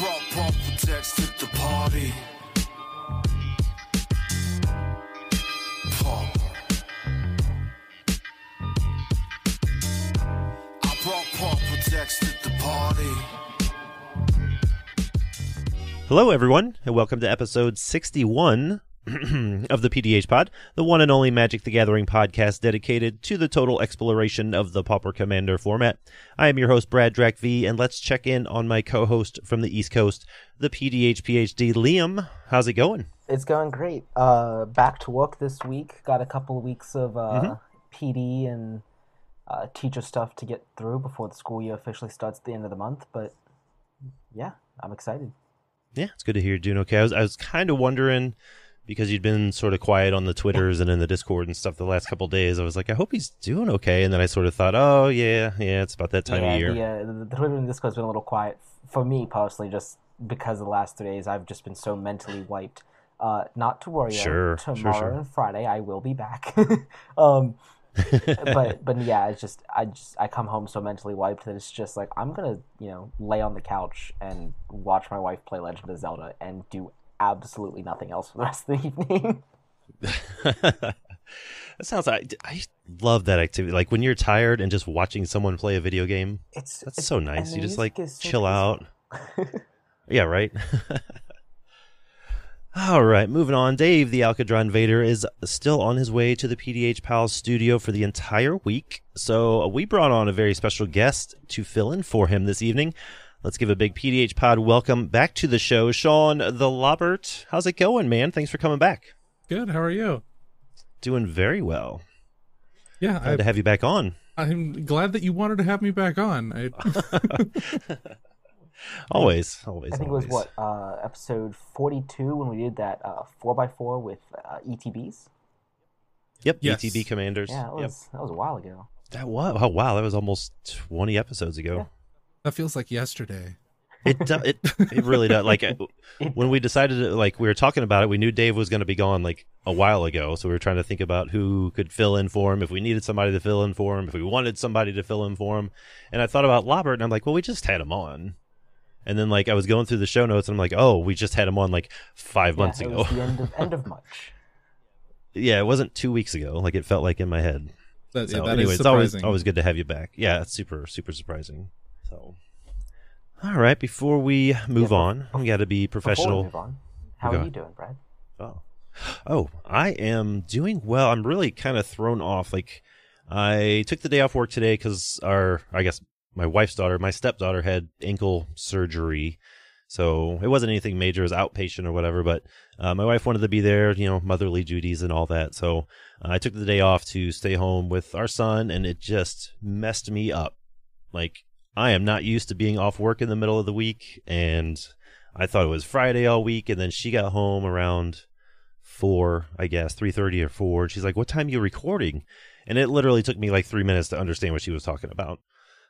brought bump protects to the party. Pump. I brought pump protects to the party. Hello, everyone, and welcome to episode 61 of the PDH Pod, the one and only Magic the Gathering podcast dedicated to the total exploration of the Pauper Commander format. I am your host, Brad Drac V, and let's check in on my co host from the East Coast, the PDH PhD, Liam. How's it going? It's going great. Uh, back to work this week. Got a couple of weeks of uh, PD and uh, teacher stuff to get through before the school year officially starts at the end of the month. But yeah, I'm excited. Yeah, it's good to hear you're doing okay. I was, I was kind of wondering because you'd been sort of quiet on the Twitters and in the Discord and stuff the last couple of days. I was like, I hope he's doing okay. And then I sort of thought, oh, yeah, yeah, it's about that time yeah, of year. Yeah, The, uh, the, Twitter and Discord's been a little quiet for me personally, just because the last three days. I've just been so mentally wiped. Uh, not to worry. though. Sure, sure, tomorrow sure. and Friday I will be back. um, but but yeah, it's just I just I come home so mentally wiped that it's just like I'm gonna you know lay on the couch and watch my wife play Legend of Zelda and do absolutely nothing else for the rest of the evening. that sounds like I love that activity. Like when you're tired and just watching someone play a video game. It's That's it's- so nice. You just like so chill out. Yeah, right. All right, moving on. Dave, the Alkadron Vader, is still on his way to the PDH Pals studio for the entire week. So we brought on a very special guest to fill in for him this evening. Let's give a big PDH Pod welcome back to the show, Sean the Lobbert. How's it going, man? Thanks for coming back. Good. How are you? Doing very well. Yeah, Glad to have you back on. I'm glad that you wanted to have me back on. I, Always, always. I think it was what uh, episode 42 when we did that uh, 4x4 with uh, ETBs. Yep, Yes. ETB commanders. Yeah, that was Yep. that was a while ago. That was oh wow, that was almost twenty episodes ago. That feels like yesterday. It do, it it really does. Like uh, when we decided to, like we were talking about it, we knew Dave was going to be gone like a while ago, so we were trying to think about who could fill in for him if we needed somebody to fill in for him, if we wanted somebody to fill in for him. And I thought about Lobbert, and I'm like, well, we just had him on. And then like I was going through the show notes, and I'm like, oh, we just had him on like five Yeah, months it ago. was the end of end of March. yeah, it wasn't two weeks ago. Like it felt like in my head. That, So yeah, that anyway, is it's always always good to have you back. Yeah, it's super super surprising. So, all right, before we move Yeah, on, we got to be Before we professional. move on, how are you doing, Brad? Oh, oh, I am doing well. I'm really kind of thrown off. Like, I took the day off work today because our, I guess, my wife's daughter, my stepdaughter, had ankle surgery. So it wasn't anything major, it was outpatient or whatever. But uh, my wife wanted to be there, you know, motherly duties and all that. So uh, I took the day off to stay home with our son, and it just messed me up. Like, I am not used to being off work in the middle of the week, and I thought it was Friday all week, and then she got home around four, I guess, three thirty or four. And she's like, "What time are you recording?" And it literally took me like three minutes to understand what she was talking about.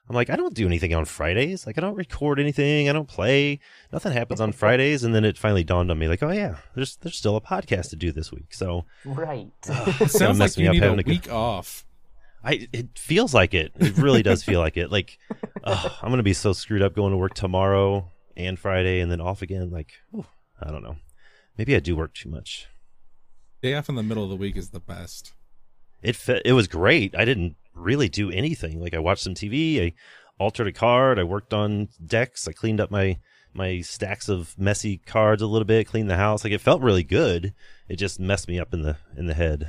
I'm like, I don't do anything on Fridays. Like, I don't record anything. I don't play. Nothing happens on Fridays. And then it finally dawned on me, like, oh yeah, there's there's still a podcast to do this week. So Right. It sounds mess like me you up need a having to go- week off. I it feels like it. It really does feel like it. Like ugh, I'm gonna be so screwed up going to work tomorrow and Friday, and then off again. Like, whew, I don't know. Maybe I do work too much. Day off in the middle of the week is the best. it fe- it was great. I didn't really do anything. Like I watched some TV, I altered a card, I worked on decks, I cleaned up my my stacks of messy cards a little bit, cleaned the house. Like it felt really good. It just messed me up in the in the head.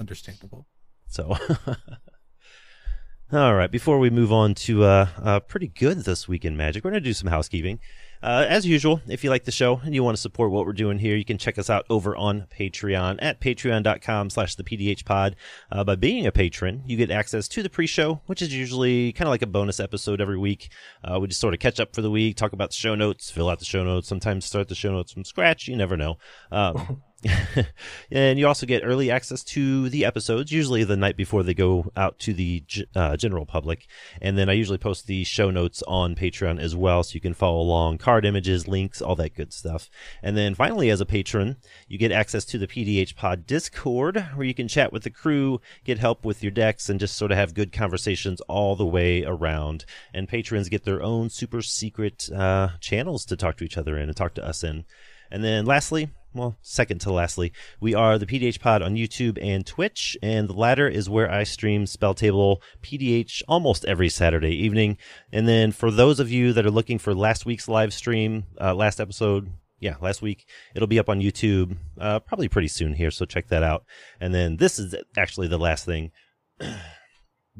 Understandable. So All right, before we move on to uh, uh pretty good this week in Magic, we're going to do some housekeeping. Uh, as usual, if you like the show and you want to support what we're doing here, you can check us out over on Patreon at patreon.com slash the PDH pod. Uh, by being a patron, you get access to the pre-show, which is usually kind of like a bonus episode every week. Uh, we just sort of catch up for the week, talk about the show notes, fill out the show notes, sometimes start the show notes from scratch. You never know. Um, and you also get early access to the episodes, usually the night before they go out to the uh, general public. And then I usually post the show notes on Patreon as well, so you can follow along, card images, links, all that good stuff. And then finally, as a patron, you get access to the PDH Pod Discord, where you can chat with the crew, get help with your decks, and just sort of have good conversations all the way around. And patrons get their own super secret uh, channels to talk to each other in and talk to us in. And then lastly, well, second to lastly, we are the PDH Pod on YouTube and Twitch, and the latter is where I stream Spell Table PDH almost every Saturday evening. And then for those of you that are looking for last week's live stream, uh, last episode, yeah, last week, it'll be up on YouTube uh, probably pretty soon here, so check that out. And then this is actually the last thing.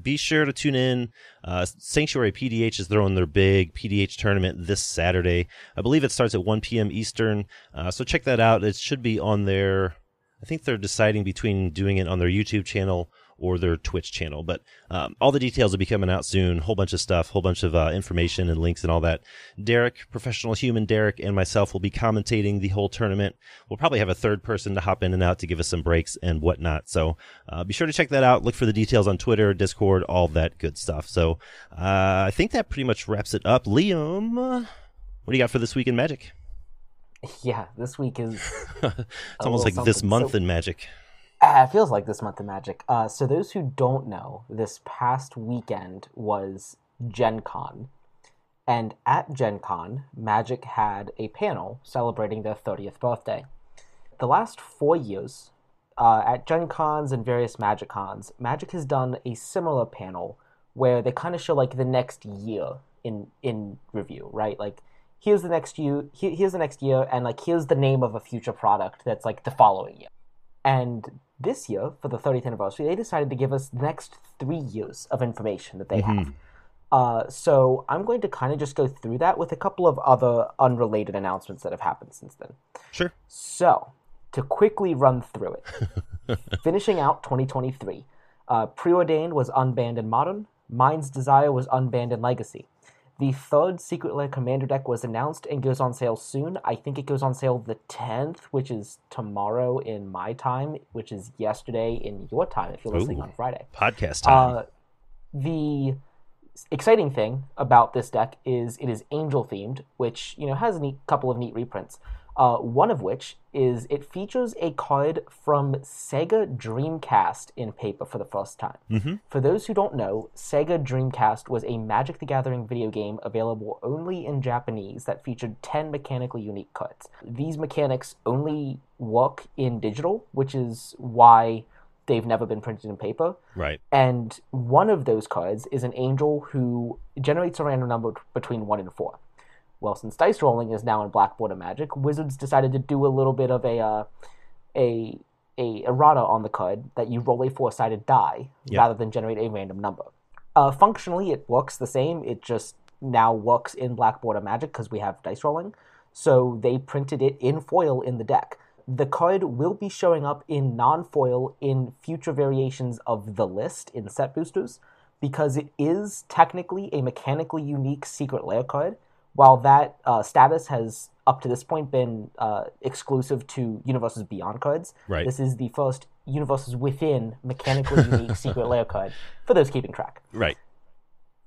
be sure to tune in. Uh, Sanctuary PDH is throwing their big PDH tournament this Saturday. I believe it starts at 1 p.m. Eastern. Uh, so check that out. It should be on their. I think they're deciding between doing it on their YouTube channel or their Twitch channel. But um, all the details will be coming out soon. Whole bunch of stuff, whole bunch of uh, information and links and all that. Derek, professional human Derek, and myself will be commentating the whole tournament. We'll probably have a third person to hop in and out to give us some breaks and whatnot. So uh, be sure to check that out. Look for the details on Twitter, Discord, all that good stuff. So uh, I think that pretty much wraps it up. Liam, what do you got for this week in Magic? Yeah, this week is. it's almost like this month so, in Magic. Uh, it feels like this month of Magic. Uh, so, those who don't know, this past weekend was Gen Con. And at Gen Con, Magic had a panel celebrating their 30th birthday. The last four years, uh, at Gen Cons and various Magic Cons, Magic has done a similar panel where they kind of show like the next year in in review, right? Like here's the next year, here's the next year, and like here's the name of a future product that's like the following year. And this year, for the 30th anniversary, they decided to give us the next three years of information that they mm-hmm. have. Uh, so I'm going to kind of just go through that with a couple of other unrelated announcements that have happened since then. Sure. So to quickly run through it, finishing out 2023, uh, Preordained was unbanned in Modern. Mind's Desire was unbanned in Legacy. The third Secret Lair Commander deck was announced and goes on sale soon. I think it goes on sale the 10th, which is tomorrow in my time, which is yesterday in your time if you're listening Ooh, on Friday. Podcast time. Uh, the exciting thing about this deck is it is angel themed, which you know has a neat, couple of neat reprints. Uh, one of which is it features a card from Sega Dreamcast in paper for the first time. Mm-hmm. For those who don't know, Sega Dreamcast was a Magic the Gathering video game available only in Japanese that featured 10 mechanically unique cards. These mechanics only work in digital, which is why they've never been printed in paper. Right. And one of those cards is an angel who generates a random number between 1 and 4 well, since dice rolling is now in Black Border Magic, Wizards decided to do a little bit of a uh, a a errata on the card that you roll a four sided die yep. rather than generate a random number. Uh, functionally, it works the same. It just now works in Black Border Magic because we have dice rolling. So they printed it in foil in the deck. The card will be showing up in non foil in future variations of the list in set boosters because it is technically a mechanically unique Secret Lair card while that uh, status has up to this point been uh, exclusive to universes beyond codes, right. this is the first universes within mechanically unique Secret Lair code for those keeping track. Right.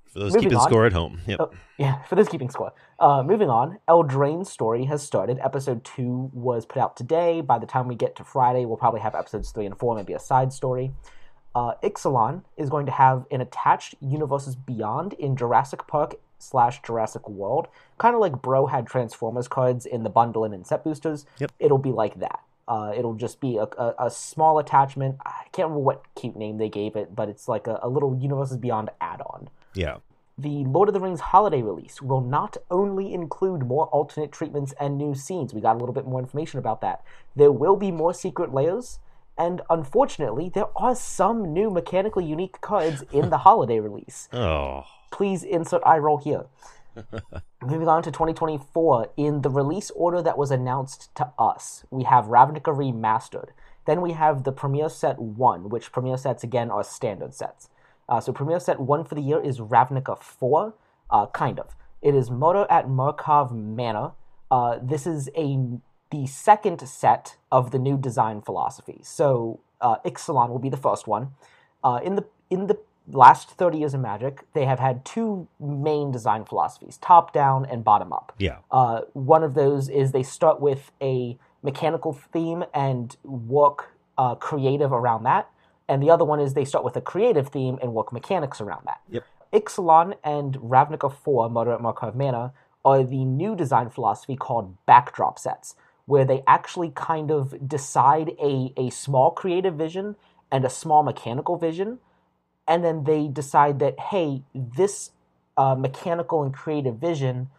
For those moving keeping on, score at home. Yep. Uh, yeah, for those keeping score. Uh, moving on, Eldraine's story has started. Episode two was put out today. By the time we get to Friday, we'll probably have episodes three and four, maybe a side story. Uh, Ixalan is going to have an attached Universes Beyond in Jurassic Park slash Jurassic World. Kind of like Bro had Transformers cards in the bundle and in set boosters. Yep. It'll be like that. Uh, it'll just be a, a, a, small attachment. I can't remember what cute name they gave it, but it's like a, a little Universes Beyond add on. Yeah. The Lord of the Rings holiday release will not only include more alternate treatments and new scenes, we got a little bit more information about that. There will be more Secret Lairs, and unfortunately, there are some new mechanically unique cards in the holiday release. Oh please insert eye roll here. Moving on to 2024, in the release order that was announced to us, we have Ravnica Remastered. Then we have the Premier Set 1, which Premier Sets again are standard sets. Uh, so Premier Set 1 for the year is Ravnica 4, uh, kind of. It is Murder at Markov Manor. Uh, this is a the second set of the new design philosophy. So uh, Ixalan will be the first one. Uh, in the in the last 30 years of Magic, they have had two main design philosophies: top down and bottom up. Yeah. Uh, one of those is they start with a mechanical theme and work uh, creative around that, and the other one is they start with a creative theme and work mechanics around that. Yep. Ixalan and Ravnica 4, Murder at Markov Manor, are the new design philosophy called backdrop sets, where they actually kind of decide a, a small creative vision and a small mechanical vision, and then they decide that, hey, this uh, mechanical and creative vision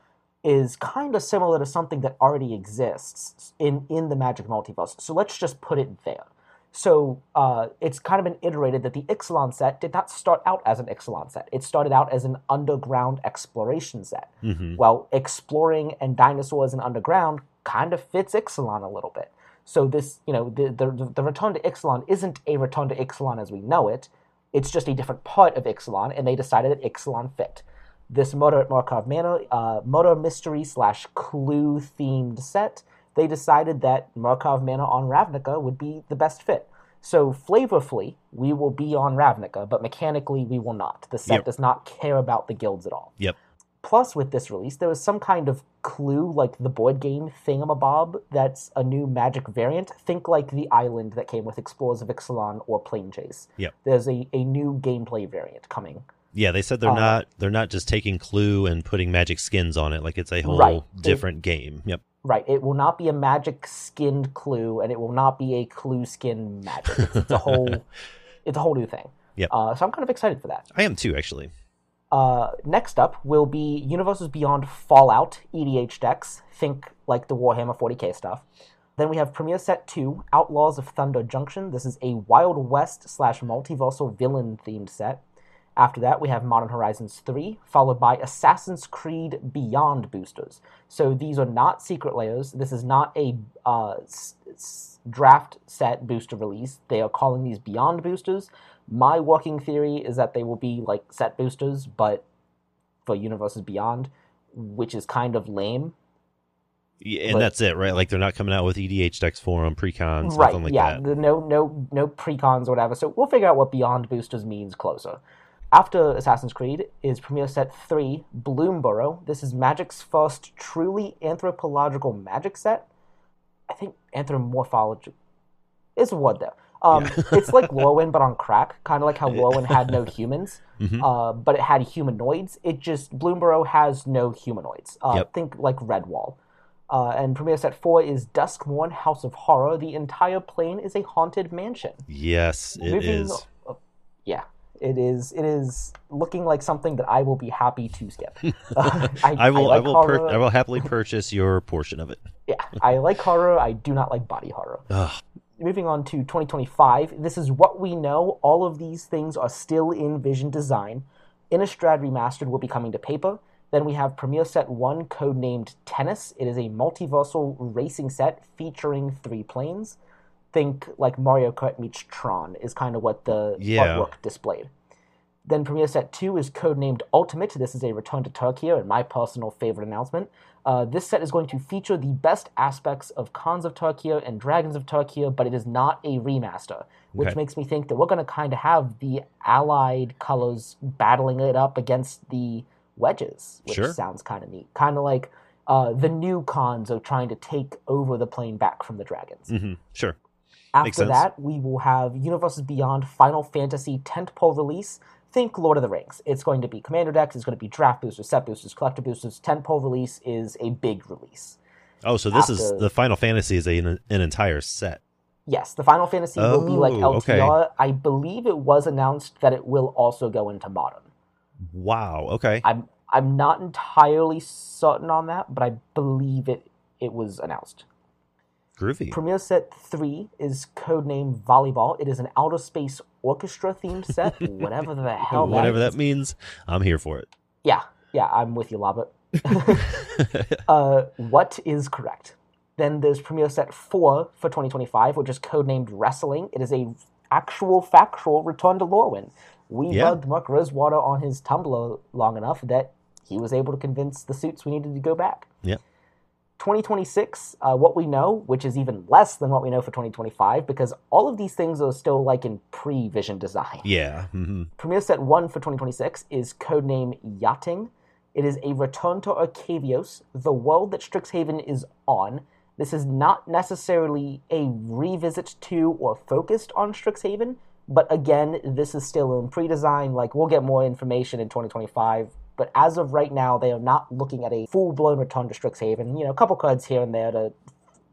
is kind of similar to something that already exists in, in the Magic multiverse. So let's just put it there. So uh, it's kind of been iterated that the Ixalan set did not start out as an Ixalan set. It started out as an underground exploration set. hmm Well, exploring and dinosaurs and underground kind of fits Ixalan a little bit. So this, you know, the, the the return to Ixalan isn't a return to Ixalan as we know it. It's just a different part of Ixalan, and they decided that Ixalan fit. This at Markov Manor, uh, murder mystery slash clue themed set, they decided that Markov Manor on Ravnica would be the best fit. So flavorfully, we will be on Ravnica, but mechanically we will not. The set Yep. does not care about the guilds at all. Yep. Plus, with this release, there was some kind of clue, like the board game thingamabob, that's a new Magic variant. Think like the island that came with Explorers of Ixalan or Planechase. Yep. There's a, a new gameplay variant coming. Yeah, they said they're Uh, not they're not just taking Clue and putting magic skins on it. Like it's a whole Right. different game. Yep. Right. It will not be a magic skinned clue, and it will not be a clue skin magic. It's, it's a whole, it's a whole new thing. Yep. Uh, so I'm kind of excited for that. I am too, actually. Uh, next up will be Universes Beyond Fallout EDH decks. Think like the Warhammer 40k stuff. Then we have Premier Set 2, Outlaws of Thunder Junction. This is a Wild West slash multiversal villain themed set. After that, we have Modern Horizons 3, followed by Assassin's Creed Beyond boosters. So these are not Secret Lairs. This is not a uh, s- s- draft set booster release. They are calling these Beyond boosters. My working theory is that they will be like set boosters, but for Universes Beyond, which is kind of lame. Yeah, and But- that's it, right? Like they're not coming out with EDH decks for them, precons, right? nothing like yeah, that. the- no, no, no precons or whatever. So we'll figure out what Beyond boosters means closer. After Assassin's Creed is Premier Set 3, Bloomburrow. This is Magic's first truly anthropological magic set. I think anthropomorphology is a word there. Um, it's like Lorwyn, but on crack, kind of like how Lorwyn had no humans, Mhm. uh, but it had humanoids. It just, Bloomburrow has no humanoids. Uh, Yep. Think like Redwall. Uh, and Premier Set 4 is Duskmourn House of Horror. The entire plane is a haunted mansion. Yes, it Moving- is. yeah, it is. It is looking like something that I will be happy to skip. Uh, I will. I, like will. horror. pur- I will happily purchase your portion of it. Yeah, I like horror. I do not like body horror. Ugh. Moving on to 2025, this is what we know. All of these things are still in Vision design. Innistrad Remastered will be coming to paper. Then we have Premier Set 1, codenamed Tennis. It is a multiversal racing set featuring three planes. Think like Mario Kart meets Tron, is kind of what the Yeah. artwork displayed. Then Premier Set 2 is codenamed Ultimate. This is a return to Tarkir and my personal favorite announcement. Uh, this set is going to feature the best aspects of Khans of Tarkir and Dragons of Tarkir, but it is not a remaster, which Okay. makes me think that we're going to kind of have the allied colors battling it up against the wedges, which Sure. sounds kind of neat. Kind of like uh, the new Khans are trying to take over the plane back from the dragons. hmm Sure. After that, we will have Universes Beyond Final Fantasy tentpole release. Think Lord of the Rings. It's going to be commander decks, it's going to be draft boosters, set boosters, collector boosters. Tentpole release is a big release. Oh, so this is the Final Fantasy is a, an entire set. Yes, the Final Fantasy will be like Oh, okay. LTR. I believe it was announced that it will also go into modern. Wow. Okay. I'm I'm not entirely certain on that, but I believe it it was announced. Groovy. Premier Set 3 is codenamed Volleyball. It is an outer space orchestra themed set, whatever the hell that Whatever is. that means, I'm here for it. Yeah, yeah, I'm with you, Lobbert. uh, what is correct? Then there's Premiere Set 4 for 2025, which is codenamed Wrestling. It is a actual factual return to Lorwyn. We Yeah. bugged Mark Rosewater on his Tumblr long enough that he was able to convince the suits we needed to go back. Yep. 2026, uh, what we know, which is even less than what we know for 2025, because all of these things are still like in pre-vision design. Yeah. hmm Premier Set 1 for 2026 is codename Yachting. It is a return to Arcavios, the world that Strixhaven is on. This is not necessarily a revisit to or focused on Strixhaven, but again, this is still in pre design. Like, we'll get more information in 2025. But as of right now, they are not looking at a full blown return to Strixhaven. You know, a couple cards here and there to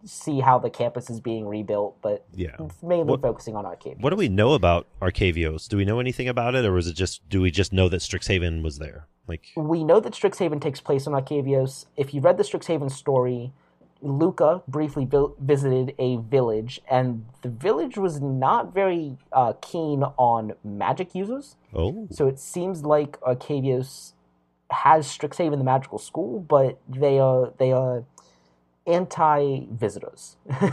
see how the campus is being rebuilt, but Yeah. mainly What- focusing on Arcavios. What do we know about Arcavios? Do we know anything about it, or is it just do we just know that Strixhaven was there? Like, we know that Strixhaven takes place on Arcavios. If you read the Strixhaven story, Luca briefly vil- visited a village, and the village was not very uh, keen on magic users. oh, So it seems like Arcavios has Strixhaven, the magical school, but they are they are anti-visitors. all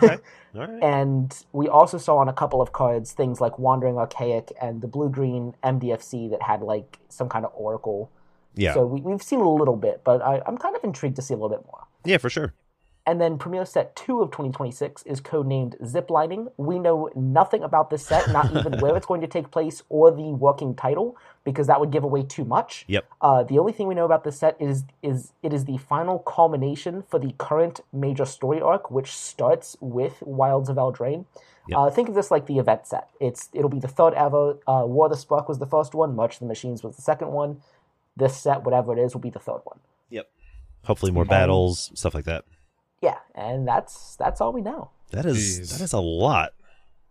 right. And we also saw on a couple of cards things like Wandering Archaic and the blue green MDFC that had like some kind of oracle. Yeah. So we, we've seen a little bit, but I, I'm kind of intrigued to see a little bit more. yeah, for sure. And then Premier Set 2 of 2026 is codenamed Ziplining. We know nothing about this set, not even where it's going to take place or the working title, because that would give away too much. Yep. Uh, the only thing we know about this set is is it is the final culmination for the current major story arc, which starts with Wilds of Eldraine. Yep. Uh, think of this like the event set. It's it'll be the third ever. Uh, War of the Spark was the first one. March of the Machines was the second one. This set, whatever it is, will be the third one. Yep. Hopefully more Um, battles, stuff like that. Yeah, and that's that's all we know. That is Jeez. that is a lot.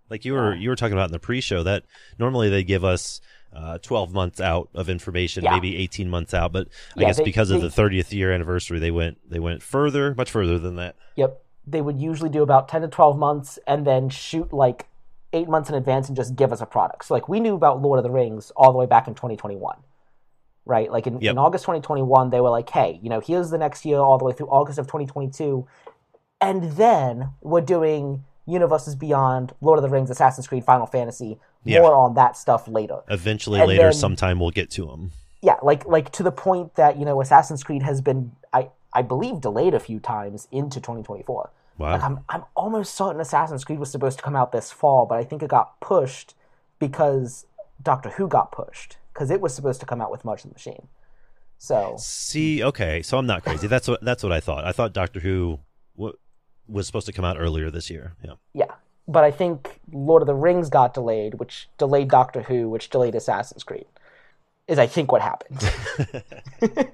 Like you were Yeah. you were talking about in the pre-show that normally they give us uh, 12 months out of information, Yeah. maybe 18 months out, but I Yeah, guess they- because of the 30th year anniversary, they went they went further, much further than that. Yep. They would usually do about 10 to 12 months and then shoot like eight months in advance and just give us a product. So, like, we knew about Lord of the Rings all the way back in 2021. Right? Like, in, Yep. in August 2021, they were like, hey, you know, here's the next year all the way through August of 2022. And then we're doing Universes Beyond, Lord of the Rings, Assassin's Creed, Final Fantasy. Yeah. More on that stuff later. Eventually And later then- sometime we'll get to them. yeah, like like to the point that you know Assassin's Creed has been I I believe delayed a few times into 2024. Wow. Like I'm I'm almost certain Assassin's Creed was supposed to come out this fall, but I think it got pushed because Doctor Who got pushed because it was supposed to come out with March of the Machine. So See, okay, so I'm not crazy. That's what that's what I thought. I thought Doctor Who was supposed to come out earlier this year. Yeah. yeah, but I think Lord of the Rings got delayed, which delayed Doctor Who, which delayed Assassin's Creed. Is I think what happened.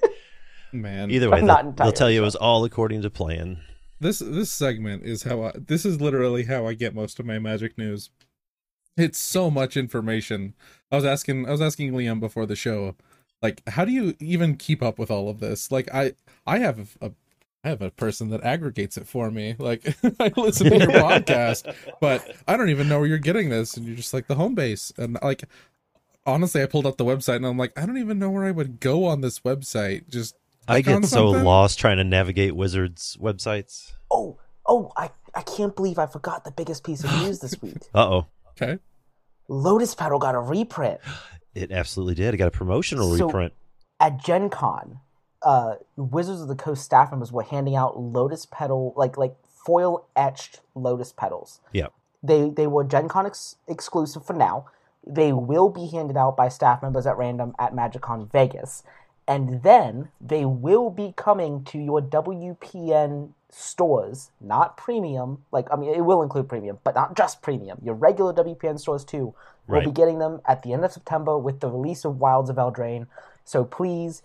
Man, Either way, I'm they'll, they'll tell you it was all according to plan. this this segment is how I this is literally how I get most of my magic news. It's so much information. I was asking I was asking Liam before the show, like how do you even keep up with all of this? Like I I have a I have a person that aggregates it for me. Like I listen to your podcast, but I don't even know where you're getting this and you're just like the home base and like honestly I pulled up the website and I'm like I don't even know where I would go on this website. Just I get so lost trying to navigate Wizards websites. oh oh I I can't believe I forgot the biggest piece of news this week. Uh oh. Okay. Lotus Petal got a reprint. It absolutely did. It got a promotional So- reprint. at Gen Con, uh, Wizards of the Coast staff members were handing out lotus petal, like like foil etched lotus petals. Yeah. They they were Gen Con ex- exclusive for now. They will be handed out by staff members at random at MagicCon Vegas, and then they will be coming to your WPN stores, not premium. Like I mean, it will include premium, but not just premium. Your regular WPN stores too. We'll be getting them at the end of September with the release of Wilds of Eldraine. So please,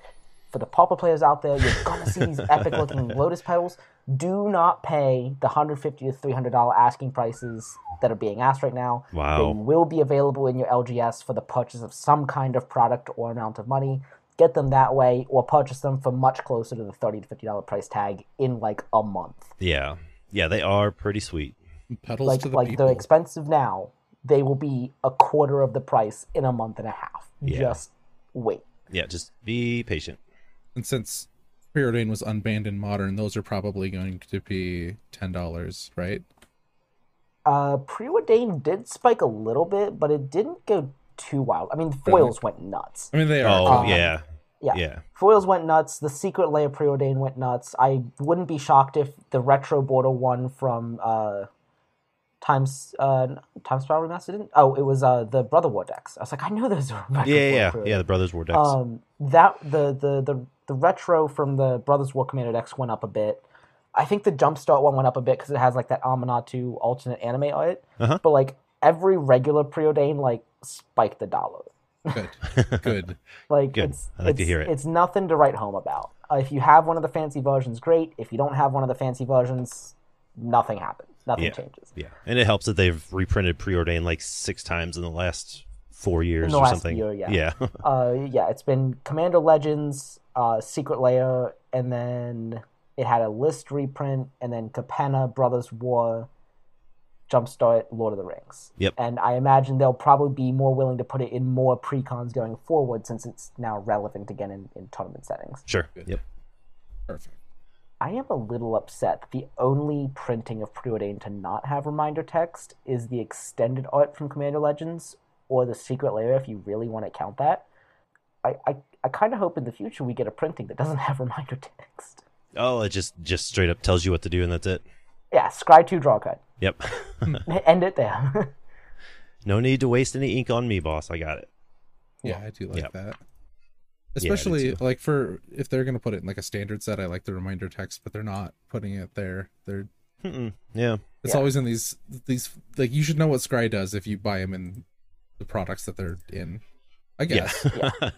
for the pauper players out there, you're gonna see these epic looking lotus petals. Do not pay the hundred fifty to three hundred dollar asking prices that are being asked right now. Wow. They will be available in your LGS for the purchase of some kind of product or amount of money. Get them that way, or purchase them for much closer to the thirty to fifty dollar price tag in like a month. Yeah. Yeah, they are pretty sweet. Pedals Like to the like people. they're expensive now. They will be a quarter of the price in a month and a half. Yeah. Just wait. Yeah, just be patient. And since Preordain was unbanned in modern, those are probably going to be ten dollars, right? Uh, preordained did spike a little bit, but it didn't go too wild. I mean, foils went nuts. I mean, they are. Oh, Um, yeah. Yeah. Yeah. Foils went nuts. The Secret Lair preordain went nuts. I wouldn't be shocked if the retro border one from uh, Times uh, Times Power Remastered didn't. Oh, it was uh, the Brother War decks. I was like, I know those are retro Yeah, yeah, War yeah. The Brothers War decks. Um, that the, the the the retro from the Brothers War Commander decks went up a bit. I think the Jumpstart one went up a bit because it has like that Amanatu alternate anime art. Uh-huh. But like every regular preordain like spiked the dollar. Good. Good. Like Good. it's I like to hear it. it's nothing to write home about. Uh, if you have one of the fancy versions, great. If you don't have one of the fancy versions, nothing happens. Nothing Yeah. changes. yeah. And it helps that they've reprinted Preordain like six times in the last four years or something. year, yeah. Yeah. Uh, yeah, it's been Commander Legends, uh, Secret Lair, and then it had a list reprint, and then Capenna, Brothers War, Jumpstart, Lord of the Rings. Yep. And I imagine they'll probably be more willing to put it in more precons going forward since it's now relevant again in, in tournament settings. sure. Yep. Perfect. I am a little upset that the only printing of Preordain to not have reminder text is the extended art from Commander Legends or the Secret Lair, if you really want to count that. I, I, I kind of hope in the future we get a printing that doesn't have reminder text. Oh, it just just straight up tells you what to do, and that's it. Yeah, Scry 2 draw cut. Yep. End it there. no need to waste any ink on me, boss. I got it. Yeah, I do like Yep. that. Especially too. like for if they're gonna put it in like a standard set, I like the reminder text, but they're not putting it there. They're Mm-mm. Yeah. it's Yeah. always in these these like you should know what Scry does if you buy them in the products that they're in. I guess. Yeah.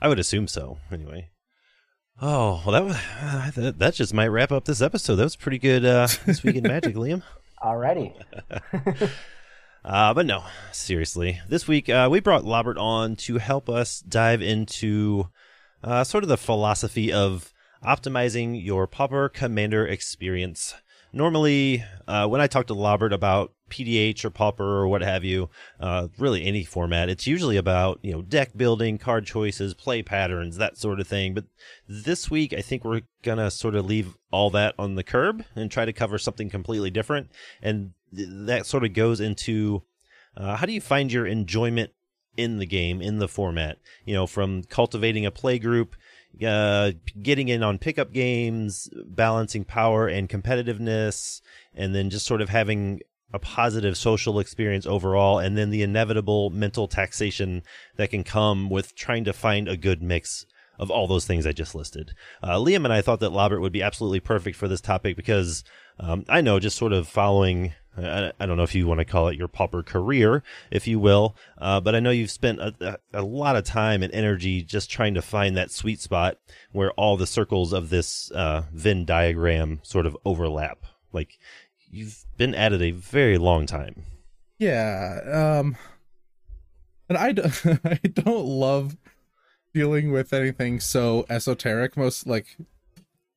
I would assume so. Anyway. Oh well, that was that, that just might wrap up this episode. That was pretty good uh, this week in Magic, Liam. Already. Uh, but no, seriously. This week, uh, we brought Lobbert on to help us dive into uh, sort of the philosophy of optimizing your Pauper Commander experience. Normally, uh, when I talk to Lobbert about PDH or Pauper or what have you, uh, really any format, it's usually about, you know, deck building, card choices, play patterns, that sort of thing. But this week, I think we're to sort of leave all that on the curb and try to cover something completely different. And th- that sort of goes into uh, how do you find your enjoyment in the game, in the format? You know, from cultivating a play group, uh, getting in on pickup games, balancing power and competitiveness, and then just sort of having a positive social experience overall, and then the inevitable mental taxation that can come with trying to find a good mix of all those things I just listed. Uh, Liam and I thought that Lobbert would be absolutely perfect for this topic because um, I know just sort of following. I don't know if you want to call it your pauper career, if you will, uh, but I know you've spent a, a, a lot of time and energy just trying to find that sweet spot where all the circles of this uh, Venn diagram sort of overlap. Like you've been at it a very long time. Yeah. Um and I, do, I don't love dealing with anything so esoteric most like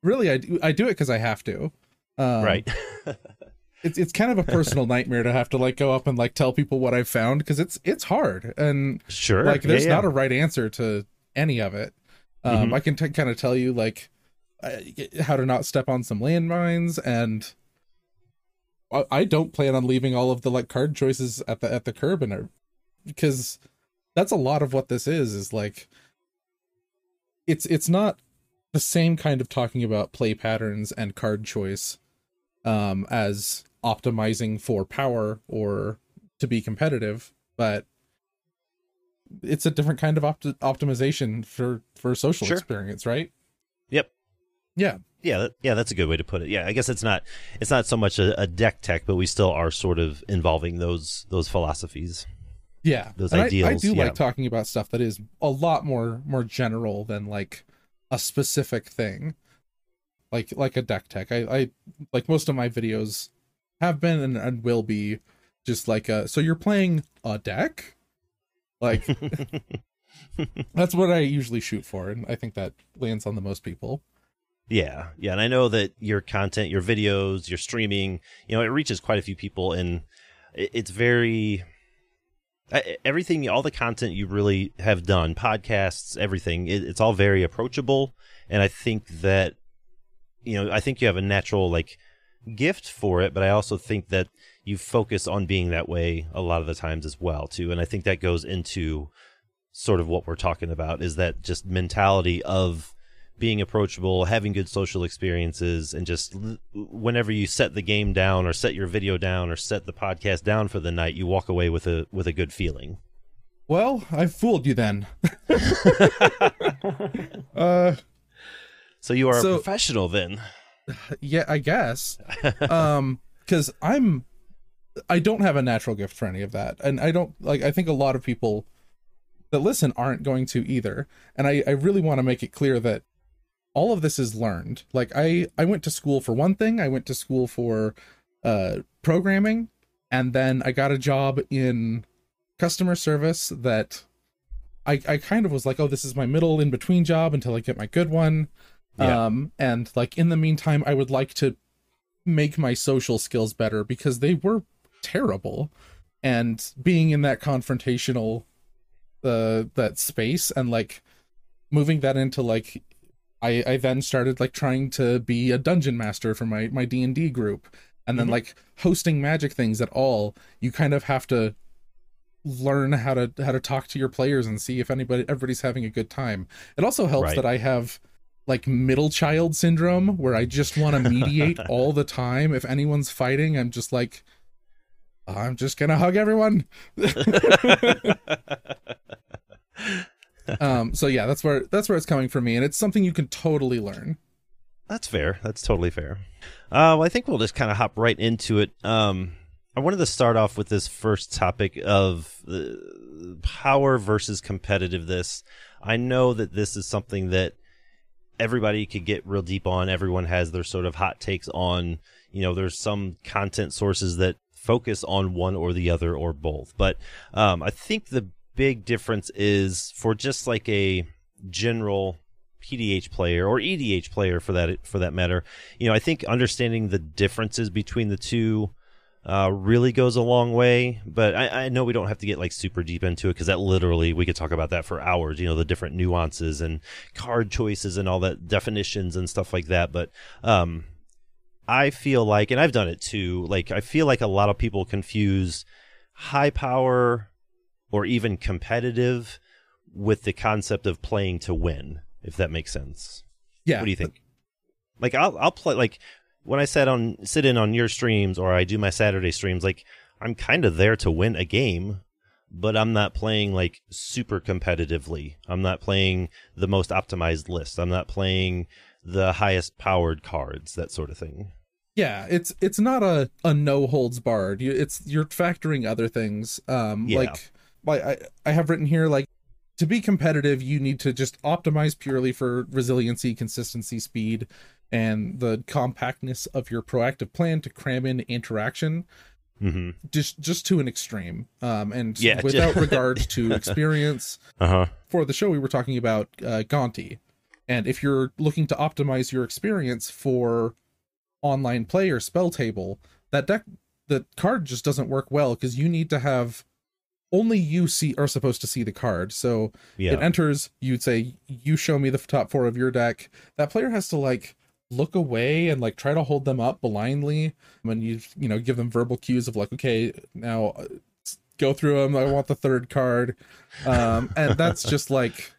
really I do I do it cuz I have to. Um, right. It's it's kind of a personal nightmare to have to like go up and like tell people what I've found because it's it's hard and sure. like there's yeah, yeah. not a right answer to any of it. Um Mhm. I can t- kind of tell you like uh, how to not step on some landmines and I- I don't plan on leaving all of the like card choices at the at the curb and because that's a lot of what this is is like it's it's not the same kind of talking about play patterns and card choice um as optimizing for power or to be competitive but it's a different kind of opt- optimization for for social Sure. experience right Yep. yeah Yeah, yeah, that's a good way to put it. Yeah, I guess it's not it's not so much a, a deck tech, but we still are sort of involving those those philosophies. yeah Those And I- I, do yeah. like talking about stuff that is a lot more more general than like a specific thing like like a deck tech i i like most of my videos have been and, and will be just like a so you're playing a deck like that's what i usually shoot for and i think that lands on the most people Yeah, yeah, and I know that your content, your videos, your streaming, you know, it reaches quite a few people, and it's very everything, all the content you really have done, podcasts, everything, it's all very approachable, and I think that you know, I think you have a natural like gift for it, but I also think that you focus on being that way a lot of the times as well too, and I think that goes into sort of what we're talking about is that just mentality of being approachable, having good social experiences, and just l- whenever you set the game down or set your video down or set the podcast down for the night, you walk away with a with a good feeling. Well, I fooled you then. uh, So you are So- a professional then. yeah, I guess. Um, because I'm, I don't have a natural gift for any of that, and I don't like. I think a lot of people that listen aren't going to either, and I I really want to make it clear that all of this is learned. Like I I went to school for one thing. I went to school for uh programming, and then I got a job in customer service that. I, I kind of was like, oh, this is my middle in between job until I get my good one. Yeah. Um, and like in the meantime, I would like to make my social skills better because they were terrible. And being in that confrontational uh that space and like moving that into like I I then started like trying to be a dungeon master for my my D&D group and then Mhm. like hosting magic things at all you kind of have to learn how to how to talk to your players and see if anybody everybody's having a good time it also helps Right. that i have like middle child syndrome where i just want to mediate all the time if anyone's fighting i'm just like i'm just gonna hug everyone um so yeah that's where that's where it's coming from me and it's something you can totally learn That's fair. That's totally fair. Uh, well, I think we'll just kind of hop right into it. Um, I wanted to start off with this first topic of uh, power versus competitiveness. I know that this is something that everybody could get real deep on. Everyone has their sort of hot takes on. You know, there's some content sources that focus on one or the other or both. But um, I think the big difference is for just like a general PDH player or EDH player for that for that matter. You know, I think understanding the differences between the two uh, really goes a long way. But I, I know we don't have to get like super deep into it because that literally we could talk about that for hours. You know, the different nuances and card choices and all that definitions and stuff like that. But um, I feel like, and I've done it too. Like I feel like a lot of people confuse high power or even competitive with the concept of playing to win if that makes sense. yeah What do you think? Like I'll I'll play like when I sat on sit in on your streams or I do my Saturday streams, like I'm kind of there to win a game, but I'm not playing like super competitively. I'm not playing the most optimized list. I'm not playing the highest powered cards, that sort of thing. yeah it's it's not a a no holds barred you it's you're factoring other things um Yeah. like like i i have written here like to be competitive you need to just optimize purely for resiliency consistency speed and the compactness of your proactive plan to cram in interaction Mm-hmm. just just to an extreme um and Yeah, without regard to experience Uh huh. for the show we were talking about uh, Gonti, and if you're looking to optimize your experience for online play or spell table, that deck the card just doesn't work well because you need to have only you see are supposed to see the card. So Yeah. it enters, you'd say you show me the top four of your deck. That player has to like look away and like try to hold them up blindly when you you know give them verbal cues of like okay now uh, go through them i want the third card um and that's just like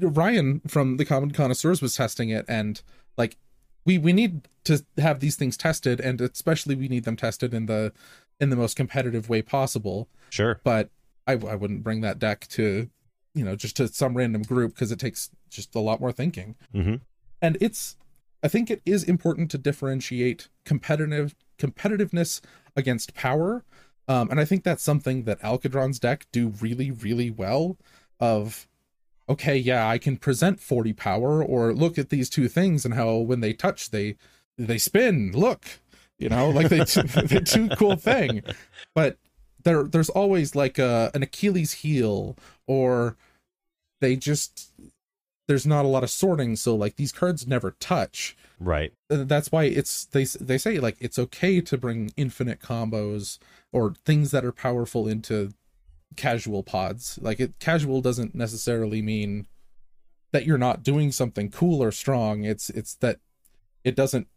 ryan from the common connoisseurs was testing it and like we we need to have these things tested and especially we need them tested in the in the most competitive way possible Sure. but i, I wouldn't bring that deck to you know just to some random group because it takes just a lot more thinking. Mm-hmm. and it's i think it is important to differentiate competitive competitiveness against power. Um, and i think that's something that Alkadron's deck do really really well of okay yeah i can present 40 power or look at these two things and how when they touch they they spin. Look you know like they they do cool thing. But there there's always like a an achilles heel or they just there's not a lot of sorting so like these cards never touch. Right. Uh, that's why it's they they say like it's okay to bring infinite combos or things that are powerful into casual pods. Like it casual doesn't necessarily mean that you're not doing something cool or strong. It's it's that it doesn't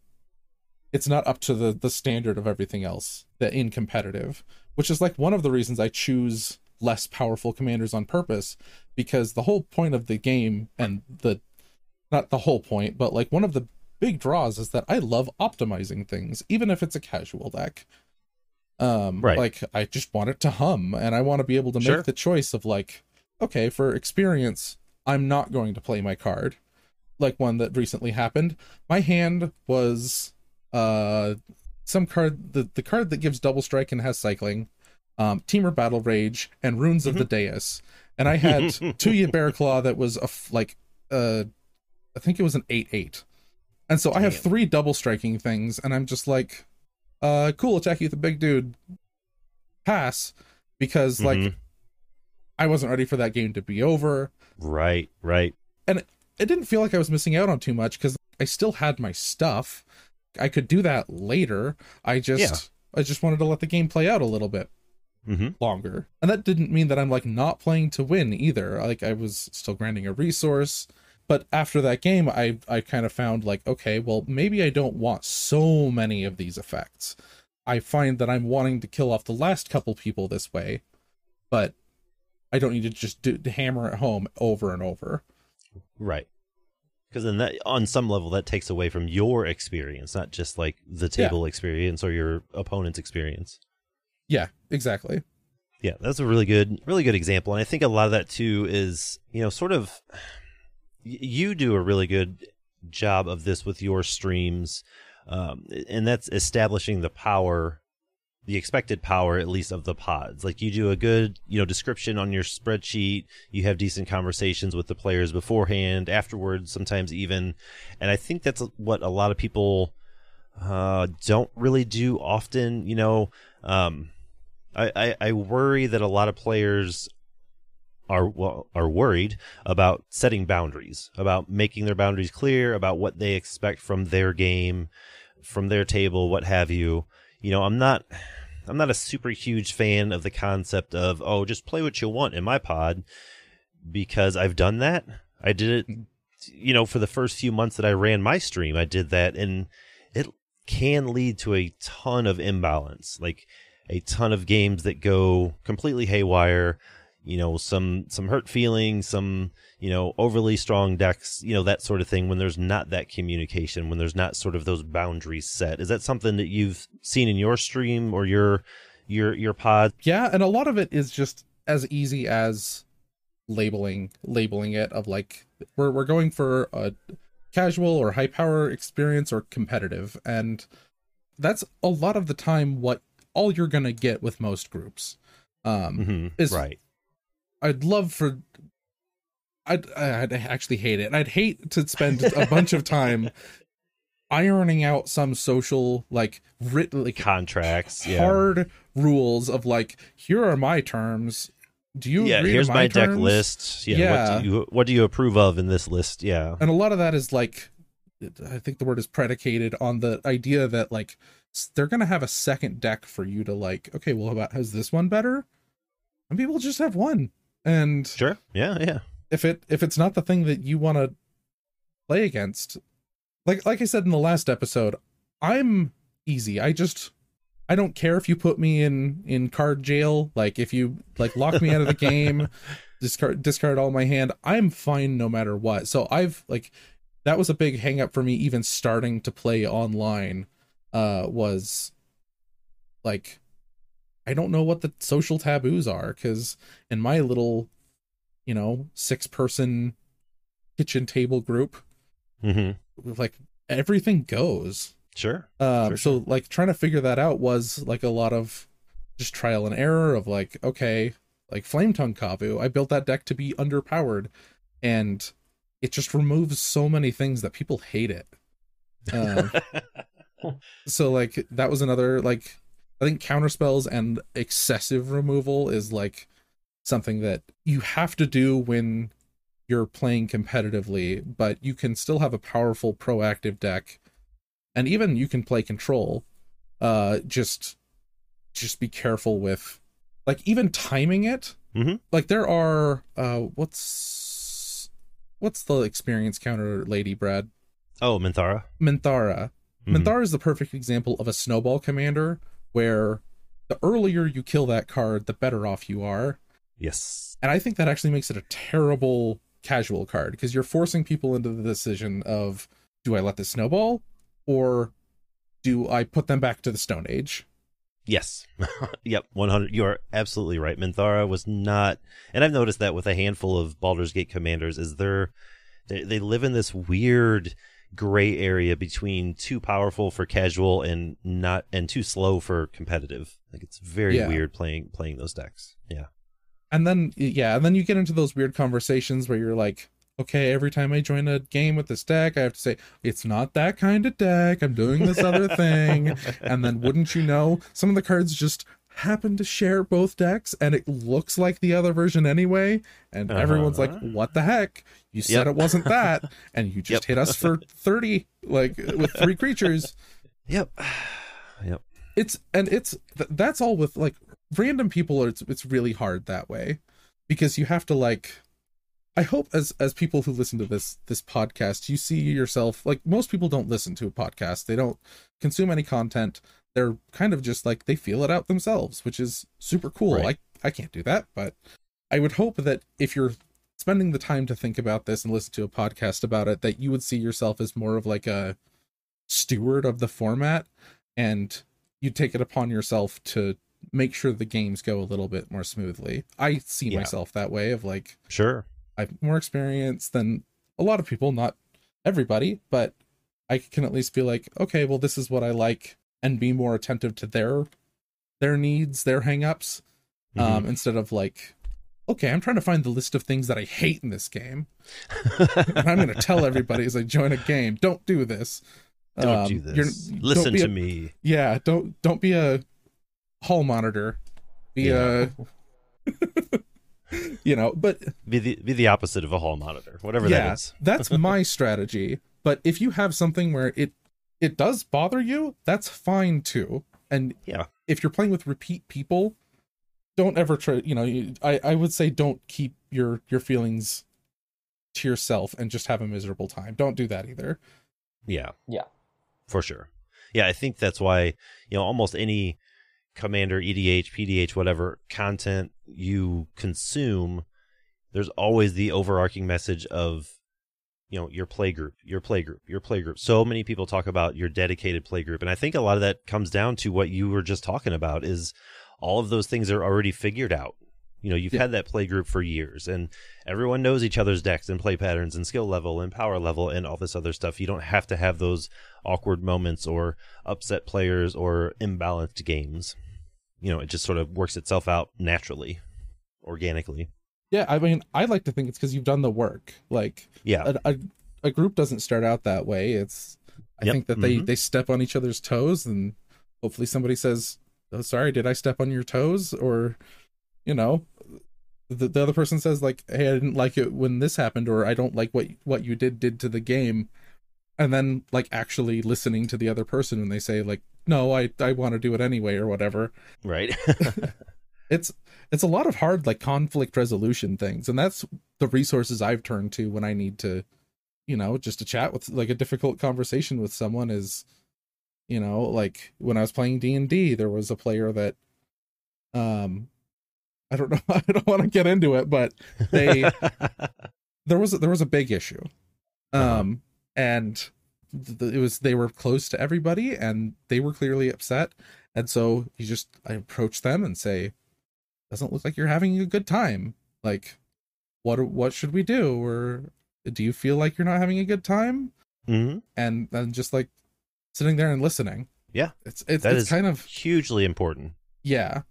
it's not up to the the standard of everything else that in competitive which is like one of the reasons i choose less powerful commanders on purpose because the whole point of the game and the not the whole point, but like one of the big draws is that I love optimizing things, even if it's a casual deck. Um, Right. like I just want it to hum, and I want to be able to Sure. make the choice of like, okay, for experience, I'm not going to play my card, like one that recently happened. My hand was uh some card the the card that gives double strike and has cycling, um, Temur Battle Rage, and Runes of the Deus. and I had Tuya Bearclaw that was a f- like uh I think it was an eight eight. And so I have three double striking things, and I'm just like, uh, cool, attack you with a big dude. Pass. Because like Mhm. I wasn't ready for that game to be over. Right, right. And it didn't feel like I was missing out on too much because I still had my stuff. I could do that later. I just Yeah. I just wanted to let the game play out a little bit hmm longer. And that didn't mean that I'm like not playing to win either. Like I was still grinding a resource. But after that game, I I kind of found like, okay, well maybe I don't want so many of these effects. I find that I'm wanting to kill off the last couple people this way, but I don't need to just do, to hammer it home over and over. Right. Because then that, on some level, that takes away from your experience, not just like the table experience or your opponent's experience. Yeah, exactly. Yeah, that's a really good, really good example, and I think a lot of that too is, you know, sort of. You do a really good job of this with your streams, um, and that's establishing the power, the expected power, at least of the pods. Like you do a good, you know, description on your spreadsheet. You have decent conversations with the players beforehand, afterwards, sometimes even, and I think that's what a lot of people uh, don't really do often. You know, um, I, I, I worry that a lot of players are well, are worried about setting boundaries, about making their boundaries clear, about what they expect from their game, from their table, what have you. You know, I'm not I'm not a super huge fan of the concept of oh, just play what you want in my pod because I've done that. I did it you know, for the first few months that I ran my stream, I did that and it can lead to a ton of imbalance. Like a ton of games that go completely haywire you know some some hurt feelings some you know overly strong decks you know that sort of thing when there's not that communication when there's not sort of those boundaries set. Is that something that you've seen in your stream or your your your pod? Yeah, and a lot of it is just as easy as labeling labeling it of like we're we're going for a casual or high power experience or competitive and that's a lot of the time what all you're going to get with most groups. Um Mhm, is- right. I'd love for I'd I'd actually hate it. I'd hate to spend a bunch of time ironing out some social like written like contracts yeah. hard rules of like here are my terms. Do you yeah here's my, deck terms? list yeah, Yeah. what do you what do you approve of in this list? Yeah. And a lot of that is like i think the word is predicated on the idea that like they're gonna have a second deck for you to like okay well how about has this one better? And people just have one. And sure. Yeah yeah if it if it's not the thing that you want to play against like like i said in the last episode i'm easy. I just i don't care if you put me in in card jail like if you like lock me out of the game discard discard all my hand i'm fine no matter what. So i've like that was a big hang up for me even starting to play online uh was like i don't know what the social taboos are because in my little you know six person kitchen table group. Hmm like everything goes. Sure. Um Sure, so like trying to figure that out was like a lot of just trial and error of like okay like flame tongue kavu i built that deck to be underpowered and it just removes so many things that people hate it. Um, so like that was another like i think counter spells and excessive removal is like something that you have to do when you're playing competitively but you can still have a powerful proactive deck. And even you can play control uh just just be careful with like even timing it. Mhm. like there are uh what's what's the experience counter lady brad? Oh minthara. Minthara. Mhm. minthara is the perfect example of a snowball commander where the earlier you kill that card the better off you are Yes. And I think that actually makes it a terrible casual card because you're forcing people into the decision of do I let this snowball or do I put them back to the Stone Age? Yes. yep. 100. You are absolutely right. Minthara was not, and I've noticed that with a handful of Baldur's Gate commanders, is they're, they, they live in this weird gray area between too powerful for casual and not, and too slow for competitive. Like it's very Yeah. weird playing, playing those decks. Yeah. And then yeah, and then you get into those weird conversations where you're like, okay, every time I join a game with this deck, I have to say, it's not that kind of deck. I'm doing this other thing. And then wouldn't you know, some of the cards just happen to share both decks and it looks like the other version anyway. And everyone's like, Uh-huh. what the heck? You said Yep. it wasn't that. And you just Yep. hit us for 30, like with three creatures. Yep. Yep. It's, and it's, th- that's all with like random people. It's, it's really hard that way because you have to like, I hope as as people who listen to this this podcast, you see yourself like most people don't listen to a podcast. They don't consume any content. They're kind of just like they feel it out themselves, which is super cool. Right. I I can't do that, but I would hope that if you're spending the time to think about this and listen to a podcast about it, that you would see yourself as more of like a steward of the format and you take it upon yourself to make sure the games go a little bit more smoothly. I see Yeah. myself that way of like Sure. I've more experience than a lot of people, not everybody, but I can at least be like, okay, well, this is what I like, and be more attentive to their their needs, their hangups, Mhm. um, instead of like, okay, I'm trying to find the list of things that I hate in this game, and I'm going to tell everybody as I join a game, don't do this. Don't Um, do this. Listen to a- me. Yeah, don't don't be a hall monitor. Be Yeah. a you know, but Be the be the opposite of a hall monitor, whatever that is. that's my strategy. But if you have something where it it does bother you, that's fine too. And Yeah. if you're playing with repeat people, don't ever try. You know, you, I I would say don't keep your your feelings to yourself and just have a miserable time. Don't do that either. Yeah. Yeah. For sure. Yeah, I think that's why, you know, almost any commander, EDH, PDH, whatever content you consume, there's always the overarching message of, you know, your play group, your play group, your play group. So many people talk about your dedicated play group. And I think a lot of that comes down to what you were just talking about is all of those things are already figured out. You know, you've Yeah. had that play group for years and everyone knows each other's decks and play patterns and skill level and power level and all this other stuff. You don't have to have those awkward moments or upset players or imbalanced games. You know, it just sort of works itself out naturally, organically. Yeah, I mean, I like to think it's because you've done the work. Like Yeah. a, a a group doesn't start out that way. It's I Yep, think that they mhm. they step on each other's toes, and hopefully somebody says, "Oh, sorry, did I step on your toes?" Or, you know, the the other person says like, "Hey, I didn't like it when this happened," or "I don't like what what you did did to the game," and then like actually listening to the other person when they say like, "No, I I want to do it anyway," or whatever Right. it's it's a lot of hard like conflict resolution things and that's the resources i've turned to when i need to you know just to chat with like a difficult conversation with someone is you know like when i was playing d&d there was a player that um i don't know i don't want to get into it but they there was there was a big issue Uh-huh. um and th- it was they were close to everybody and they were clearly upset. And so you just i approach them and say doesn't look like you're having a good time. Like what what should we do? Or do you feel like you're not having a good time? Hmm and then just like sitting there and listening. Yeah. it's it's, That it's is kind of hugely important. yeah.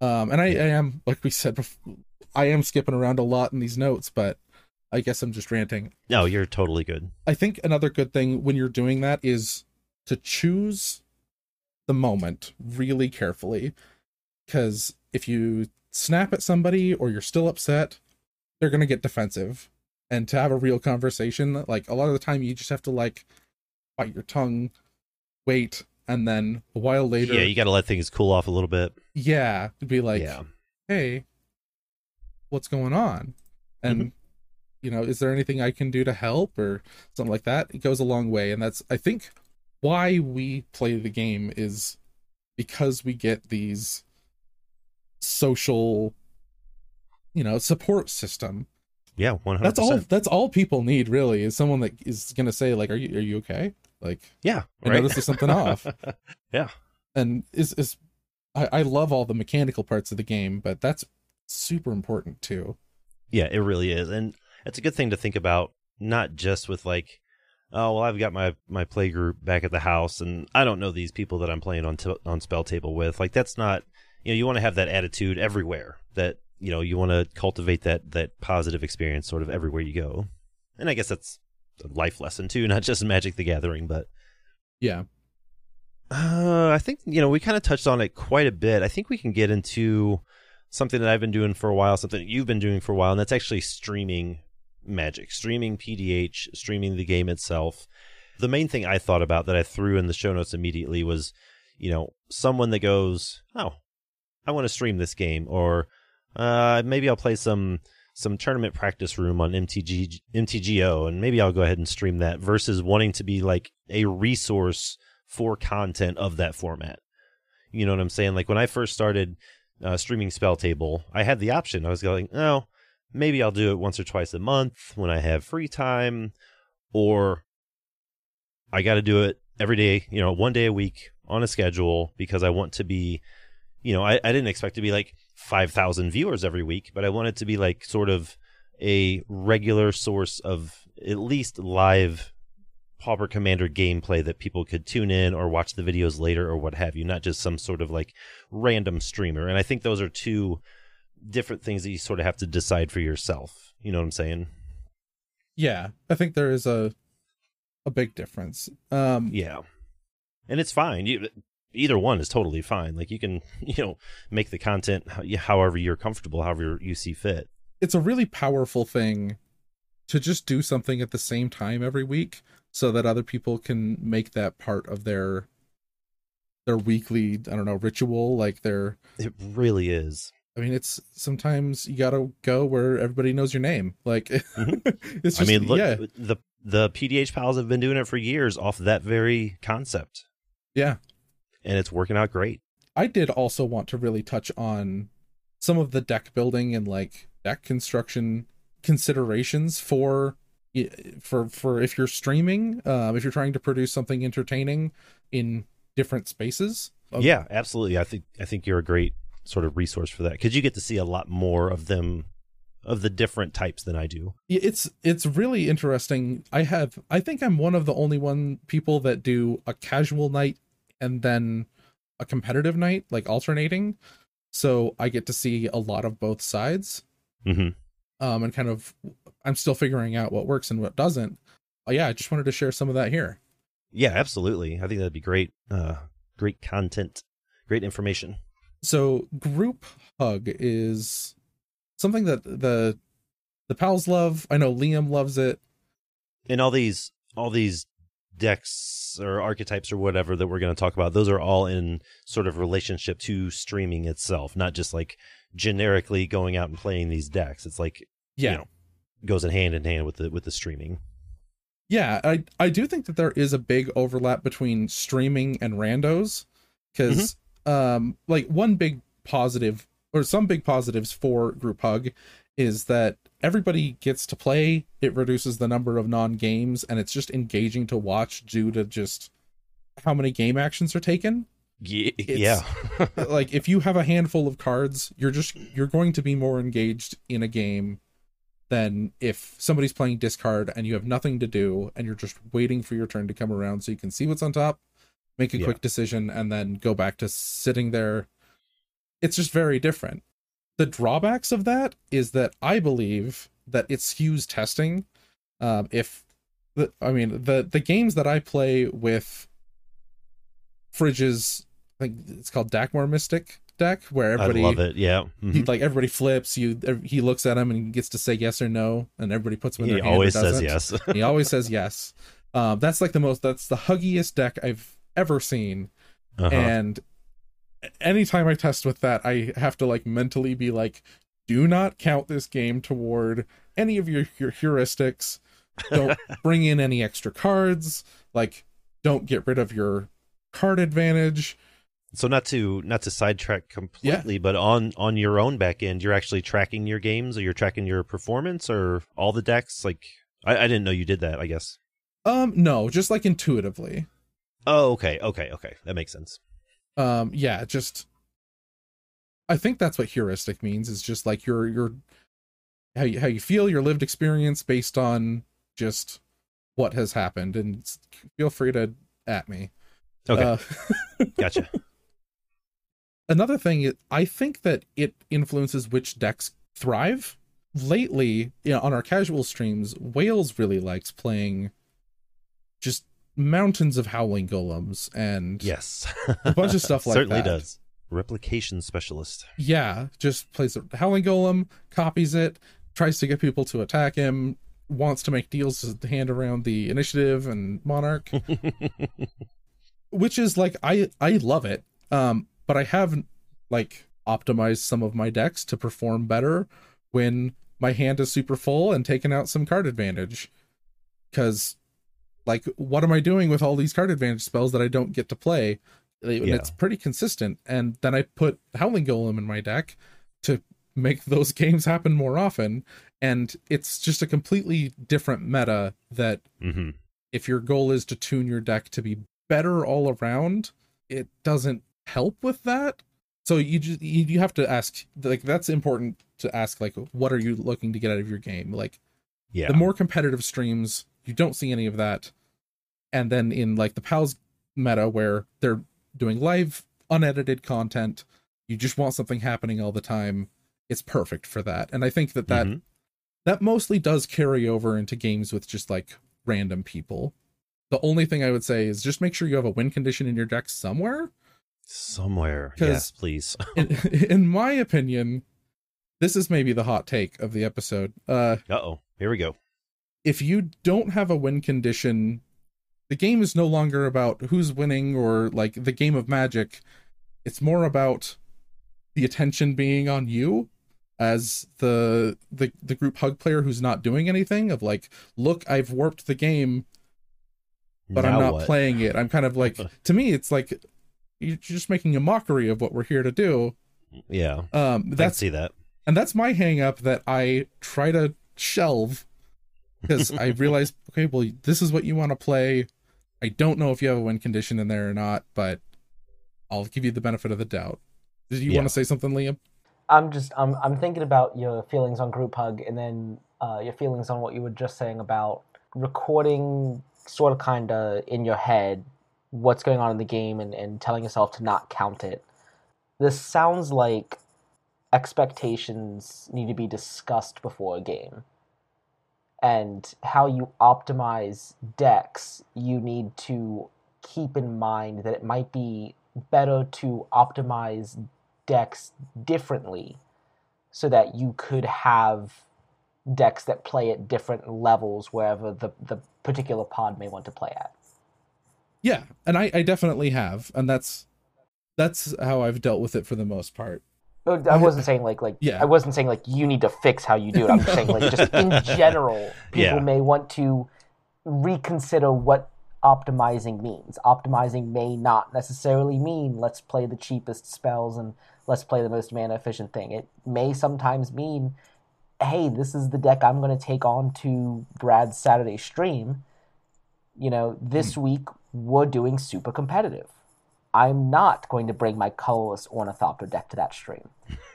Um and i Yeah. i am like we said before, i am skipping around a lot in these notes but i guess i'm just ranting No, you're totally good. I think another good thing when you're doing that is to choose the moment really carefully. Because if you snap at somebody or you're still upset, they're going to get defensive. And to have a real conversation, like a lot of the time, you just have to like bite your tongue, wait, and then a while later, Yeah, you got to let things cool off a little bit. yeah, to be like, yeah. hey, what's going on? And Mm-hmm. You know, is there anything I can do to help or something like that? It goes a long way, and that's I think why we play the game is because we get these social you know support system. Yeah, one hundred. That's all. That's all people need really is someone that is gonna say like, "Are you are you okay?" Like, Yeah, I right. noticed there's something off. yeah, and is is I, I love all the mechanical parts of the game, but that's super important too. yeah, it really is, and it's a good thing to think about. Not just with like, oh well, I've got my my play group back at the house, and I don't know these people that I'm playing on t- on spell table with. Like that's not, you know, you want to have that attitude everywhere. That you know, you want to cultivate that that positive experience sort of everywhere you go. And I guess that's a life lesson too, not just Magic the Gathering, but Yeah. Uh, I think you know we kind of touched on it quite a bit. I think we can get into something that I've been doing for a while, something that you've been doing for a while, and that's actually streaming Magic, streaming PDH, streaming the game itself. The main thing I thought about that I threw in the show notes immediately was, you know, someone that goes, "Oh, I want to stream this game," or uh, maybe I'll play some some tournament practice room on MTG MTGO, and maybe I'll go ahead and stream that. Versus wanting to be like a resource for content of that format. You know what I'm saying? Like when I first started uh, streaming Spell Table, I had the option. I was going, oh, maybe I'll do it once or twice a month when I have free time, or I got to do it every day, you know, one day a week on a schedule because I want to be, you know, I, I didn't expect to be like 5,000 viewers every week, but I want it to be like sort of a regular source of at least live Pauper Commander gameplay that people could tune in or watch the videos later or what have you, not just some sort of like random streamer. And I think those are two different things that you sort of have to decide for yourself. You know what I'm saying? Yeah. I think there is a a big difference. Um Yeah. And it's fine. You, either one is totally fine. Like you can, you know, make the content however you're comfortable, however you see fit. it's a really powerful thing to just do something at the same time every week so that other people can make that part of their their weekly i don't know ritual like their It really is. I mean it's sometimes you gotta go where everybody knows your name like Mhm. it's just I mean, look, yeah the the PDH pals have been doing it for years off that very concept, yeah and it's working out great. i did also want to really touch on some of the deck building and like deck construction considerations for for for if you're streaming um if you're trying to produce something entertaining in different spaces of- yeah, absolutely. I think I think you're a great sort of resource for that because you get to see a lot more of them, of the different types than I do. Yeah, it's it's really interesting i have i think i'm one of the only one people that do a casual night and then a competitive night like alternating so i get to see a lot of both sides hmm um and kind of i'm still figuring out what works and what doesn't uh, yeah i just wanted to share some of that here Yeah, absolutely. I think that'd be great. Uh, great content, great information. So group hug is something that the the pals love i know liam loves it And all these all these decks or archetypes or whatever that we're going to talk about, those are all in sort of relationship to streaming itself, not just like generically going out and playing these decks. It's like yeah you know, goes in hand in hand with the with the streaming. Yeah, I I do think that there is a big overlap between streaming and randos because mm-hmm. Um like one big positive or some big positives for group hug is that everybody gets to play it reduces the number of non-games and it's just engaging to watch due to just how many game actions are taken yeah. like if you have a handful of cards you're just you're going to be more engaged in a game than if somebody's playing discard and you have nothing to do and you're just waiting for your turn to come around so you can see what's on top make a Yeah. quick decision and then go back to sitting there it's just very different the drawbacks of that is that i believe that it skews testing um if the i mean the the games that i play with fridges I think it's called Dakra Mystic deck, where everybody I love it. Yeah. Mhm. he, like everybody flips. You he looks at him and he gets to say yes or no, and everybody puts him in He always says yes. he always says yes. Um, that's like the most. That's the huggiest deck I've ever seen. Uh-huh. And anytime I test with that, I have to like mentally be like, do not count this game toward any of your, your heuristics. Don't bring in any extra cards. Like, don't get rid of your card advantage. So not to not to sidetrack completely, but on on your own back end, you're actually tracking your games, or you're tracking your performance, or all the decks. Like I, I didn't know you did that. I guess. Um, no, just like intuitively. Oh, okay, okay, okay. That makes sense. Um, yeah, just I think that's what heuristic means. Is just like your your how you how you feel, your lived experience based on just what has happened, and feel free to at me. Okay, Uh, gotcha. another thing is i think that it influences which decks thrive lately you know, on our casual streams wales really likes playing just mountains of howling golems and Yes, A bunch of stuff like certainly that. does. Replication specialist. yeah just plays a howling golem copies it tries to get people to attack him wants to make deals to hand around the initiative and monarch which is like i i love it um but i have like optimized some of my decks to perform better when my hand is super full and taking out some card advantage because like what am i doing with all these card advantage spells that i don't get to play and Yeah. it's pretty consistent and then i put howling golem in my deck to make those games happen more often and it's just a completely different meta that hmm if your goal is to tune your deck to be better all around, it doesn't help with that. So you just you, you have to ask like that's important to ask like what are you looking to get out of your game? Like Yeah. the more competitive streams, you don't see any of that. And then in like the pals meta where they're doing live unedited content, you just want something happening all the time. It's perfect for that. And I think that that Mhm. that mostly does carry over into games with just like random people. The only thing I would say is just make sure you have a win condition in your deck somewhere. somewhere Yes, please. In, in my opinion, this is maybe the hot take of the episode. Uh, Uh oh. Here we go. if you don't have a win condition, the game is no longer about who's winning or like the game of magic. It's more about the attention being on you as the the the group hug player who's not doing anything of like look I've warped the game but I'm not what? playing it. I'm kind of like to me it's like you're just making a mockery of what we're here to do. Yeah. Um that's see that. and that's my hang up that I try to shelve because I realize, okay, well, this is what you want to play. I don't know if you have a win condition in there or not, but I'll give you the benefit of the doubt. Did you Yeah. want to say something, Liam? I'm just I'm I'm thinking about your feelings on group hug and then uh, your feelings on what you were just saying about recording sort of kind of in your head what's going on in the game and, and telling yourself to not count it. This sounds like expectations need to be discussed before a game. And how you optimize decks, you need to keep in mind that it might be better to optimize decks differently so that you could have decks that play at different levels wherever the, the particular pod may want to play at. Yeah, and I, I definitely have, and that's that's how I've dealt with it for the most part. Oh, I wasn't saying like like Yeah. I wasn't saying like you need to fix how you do it. I'm just saying like just in general, people Yeah. may want to reconsider what optimizing means. Optimizing may not necessarily mean let's play the cheapest spells and let's play the most mana efficient thing. It may sometimes mean, hey, this is the deck I'm going to take on to Brad's Saturday stream. You know, this hmm. week we're doing super competitive. I'm not going to bring my colorless ornithopter deck to that stream.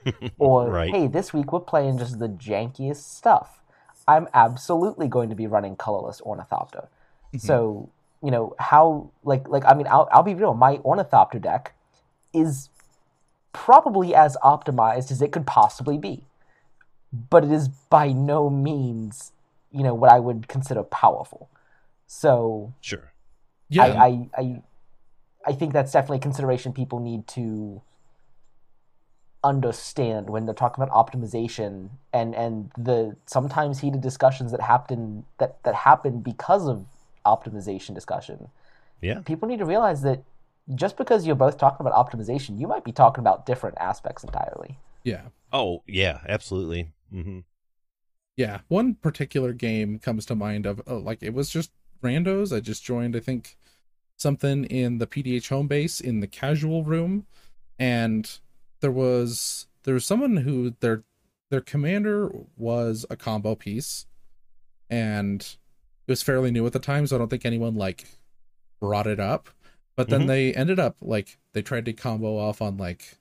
Or Right. hey, this week we're playing just the jankiest stuff. I'm absolutely going to be running colorless ornithopter. Mm-hmm. So you know how like like I mean I'll I'll be real. My ornithopter deck is probably as optimized as it could possibly be, but it is by no means you know what I would consider powerful. So Sure. Yeah, I, I, I, I think that's definitely a consideration people need to understand when they're talking about optimization and and the sometimes heated discussions that happen that that happen because of optimization discussion. Yeah. People need to realize that just because you're both talking about optimization, you might be talking about different aspects entirely. yeah, Oh, yeah, absolutely. hmm yeah. One particular game comes to mind of oh, like it was just randos. I just joined. I think something in the PDH home base in the casual room, and there was there was someone who their their commander was a combo piece, and it was fairly new at the time, so I don't think anyone like brought it up. But then Mhm. they ended up like they tried to combo off on like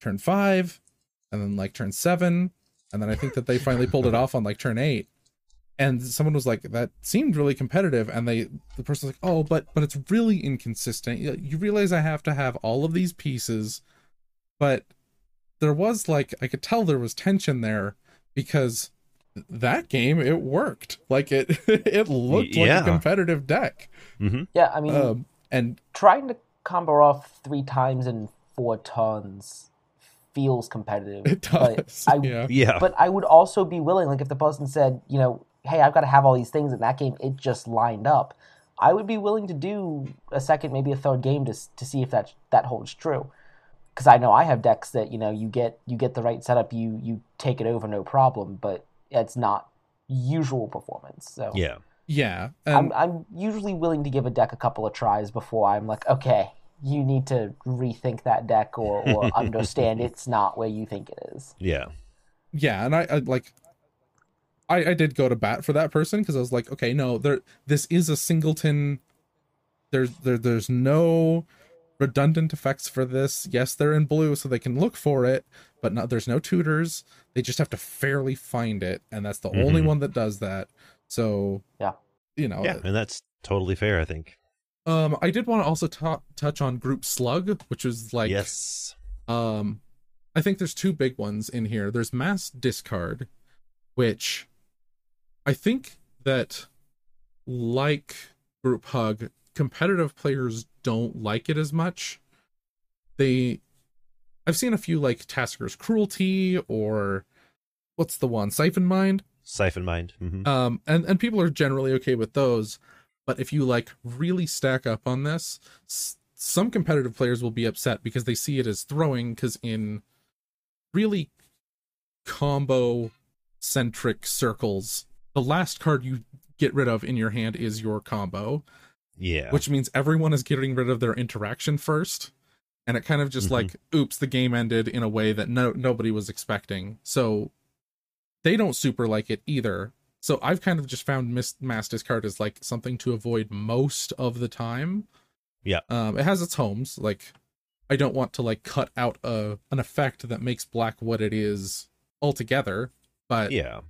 turn five, and then like turn seven, and then I think that they finally pulled it off on like turn eight. And someone was like, "That seemed really competitive," and they the person was like, "Oh, but but it's really inconsistent. You you realize I have to have all of these pieces, but there was like I could tell there was tension there because that game it worked. Like it it looked like a competitive deck. hmm Yeah, I mean, Um, and trying to combo off three times in four turns feels competitive. It does, But I, yeah. Yeah. But I would also be willing, like if the person said, you know, hey, I've got to have all these things in that game, it just lined up. I would be willing to do a second, maybe a third game to to see if that that holds true. Because I know I have decks that you know you get you get the right setup, you you take it over no problem, but it's not usual performance. So yeah. yeah. I'm um, I'm usually willing to give a deck a couple of tries before I'm like, okay, you need to rethink that deck or, or understand it's not where you think it is. Yeah. yeah, and I, I like I, I did go to bat for that person because I was like, okay, no, there this is a singleton. There's there there's no redundant effects for this. Yes, they're in blue, so they can look for it, but not there's no tutors. They just have to fairly find it, and that's the only Mhm. one that does that. So Yeah. you know, Yeah. And that's totally fair, I think. um, I did want to also ta- touch on group slug, which is like yes. um, I think there's two big ones in here. There's mass discard, which I think that like group hug, competitive players don't like it as much. They I've seen a few like Tasigur's cruelty or what's the one? Syphon Mind. Syphon mind. hmm Um and and people are generally okay with those, but if you like really stack up on this, s- some competitive players will be upset because they see it as throwing cuz in really combo centric circles, the last card you get rid of in your hand is your combo, Yeah. which means everyone is getting rid of their interaction first. And it kind of just Mhm. like, oops, the game ended in a way that no nobody was expecting. So they don't super like it either. So I've kind of just found Miss Mass Discard is like something to avoid most of the time. Yeah. Um, it has its homes. Like I don't want to like cut out a an effect that makes black what it is altogether. But yeah.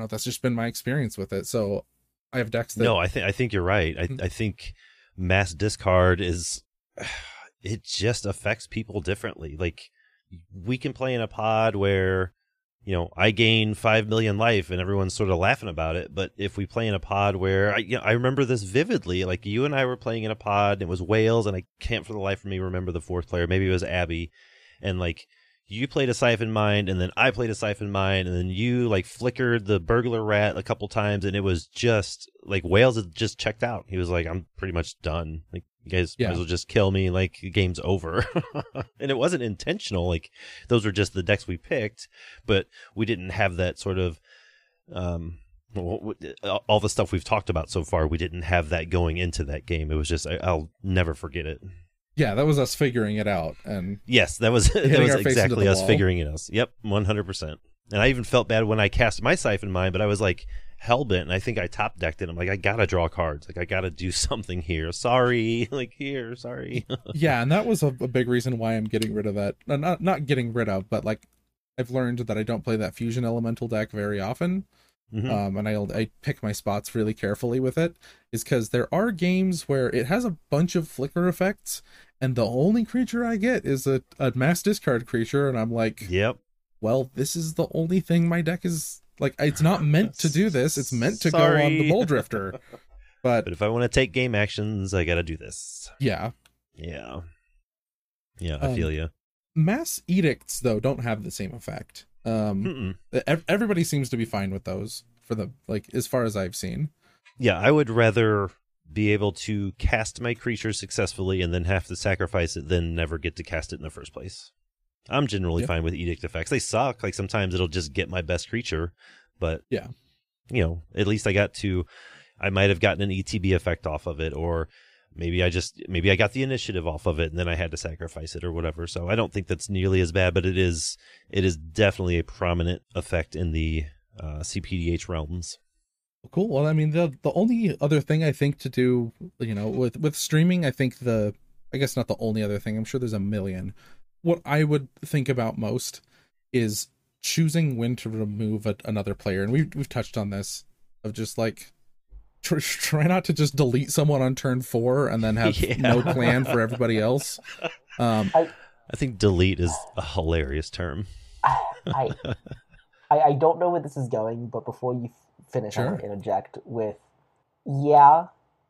Know, that's just been my experience with it. So I have decks that No, I think I think you're right. I Mhm. I think mass discard is it just affects people differently. Like we can play in a pod where you know I gain five million life and everyone's sort of laughing about it. But if we play in a pod where I you know, I remember this vividly, like you and I were playing in a pod, and it was Wales, and I can't for the life of me remember the fourth player. Maybe it was Abby, and like you played a syphon mind and then I played a syphon mind and then you like flickered the burglar rat a couple times and it was just like Wales had just checked out. He was like, I'm pretty much done. Like you guys Yeah. might as well just kill me. Like the game's over. and it wasn't intentional. Like those were just the decks we picked, but we didn't have that sort of, um, all the stuff we've talked about so far, we didn't have that going into that game. It was just, I'll never forget it. Yeah, that was us figuring it out. And Yes, that was that was our face into exactly us wall. figuring it out. Yep, one hundred percent. And I even felt bad when I cast my syphon mind, but I was like hell bent, and I think I top decked it. I'm like, I gotta draw cards. Like I gotta do something here. Sorry, like here, sorry. yeah, and that was a, a big reason why I'm getting rid of that. Not not getting rid of, but like I've learned that I don't play that fusion elemental deck very often. Mhm. Um, and I I pick my spots really carefully with it, is because there are games where it has a bunch of flicker effects, and the only creature I get is a, a mass discard creature, and I'm like, yep. well, this is the only thing my deck is like. It's not meant to do this. It's meant to go on the Sorry. Mulldrifter. But But if I want to take game actions, I gotta do this. yeah, Yeah. Yeah, I Um, feel you. mass edicts though don't have the same effect. Um, Mm-mm. everybody seems to be fine with those for the like as far as I've seen. Yeah, I would rather be able to cast my creature successfully and then have to sacrifice it than never get to cast it in the first place. I'm generally Yeah. fine with edict effects. They suck. Like sometimes it'll just get my best creature, but Yeah. you know, at least I got to. I might have gotten an ETB effect off of it, or maybe I just maybe I got the initiative off of it and then I had to sacrifice it or whatever. So I don't think that's nearly as bad, but it is it is definitely a prominent effect in the uh, CPDH realms. Cool. Well, I mean, the the only other thing I think to do, you know, with with streaming, I think the, I guess not the only other thing. I'm sure there's a million. What I would think about most is choosing when to remove a, another player, and we've we've touched on this of just like try not to just delete someone on turn four and then have Yeah. no plan for everybody else. Um, I think delete is a hilarious term. I, I I don't know where this is going, but before you f- finish, I want to interject with, yeah,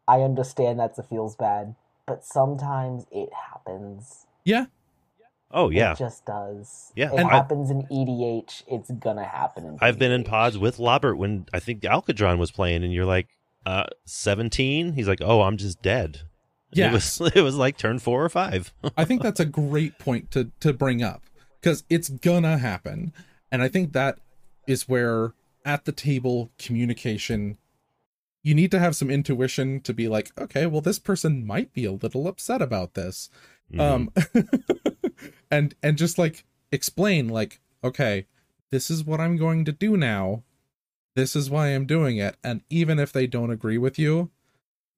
I understand that's it feels bad, but sometimes it happens. yeah, Oh yeah. It just does. Yeah, It and I- happens in EDH. It's gonna happen in I've been in pods with Lobbert when I think Alkadron was playing, and you're like, uh, 17. He's like, oh, I'm just dead. And It was it was like turn four or five. I think that's a great point to to bring up because it's gonna happen, and I think that is where at the table communication. You need to have some intuition to be like, okay, well, this person might be a little upset about this, Mhm. um, and and just like explain, like, okay, this is what I'm going to do now. This is why I'm doing it, and even if they don't agree with you,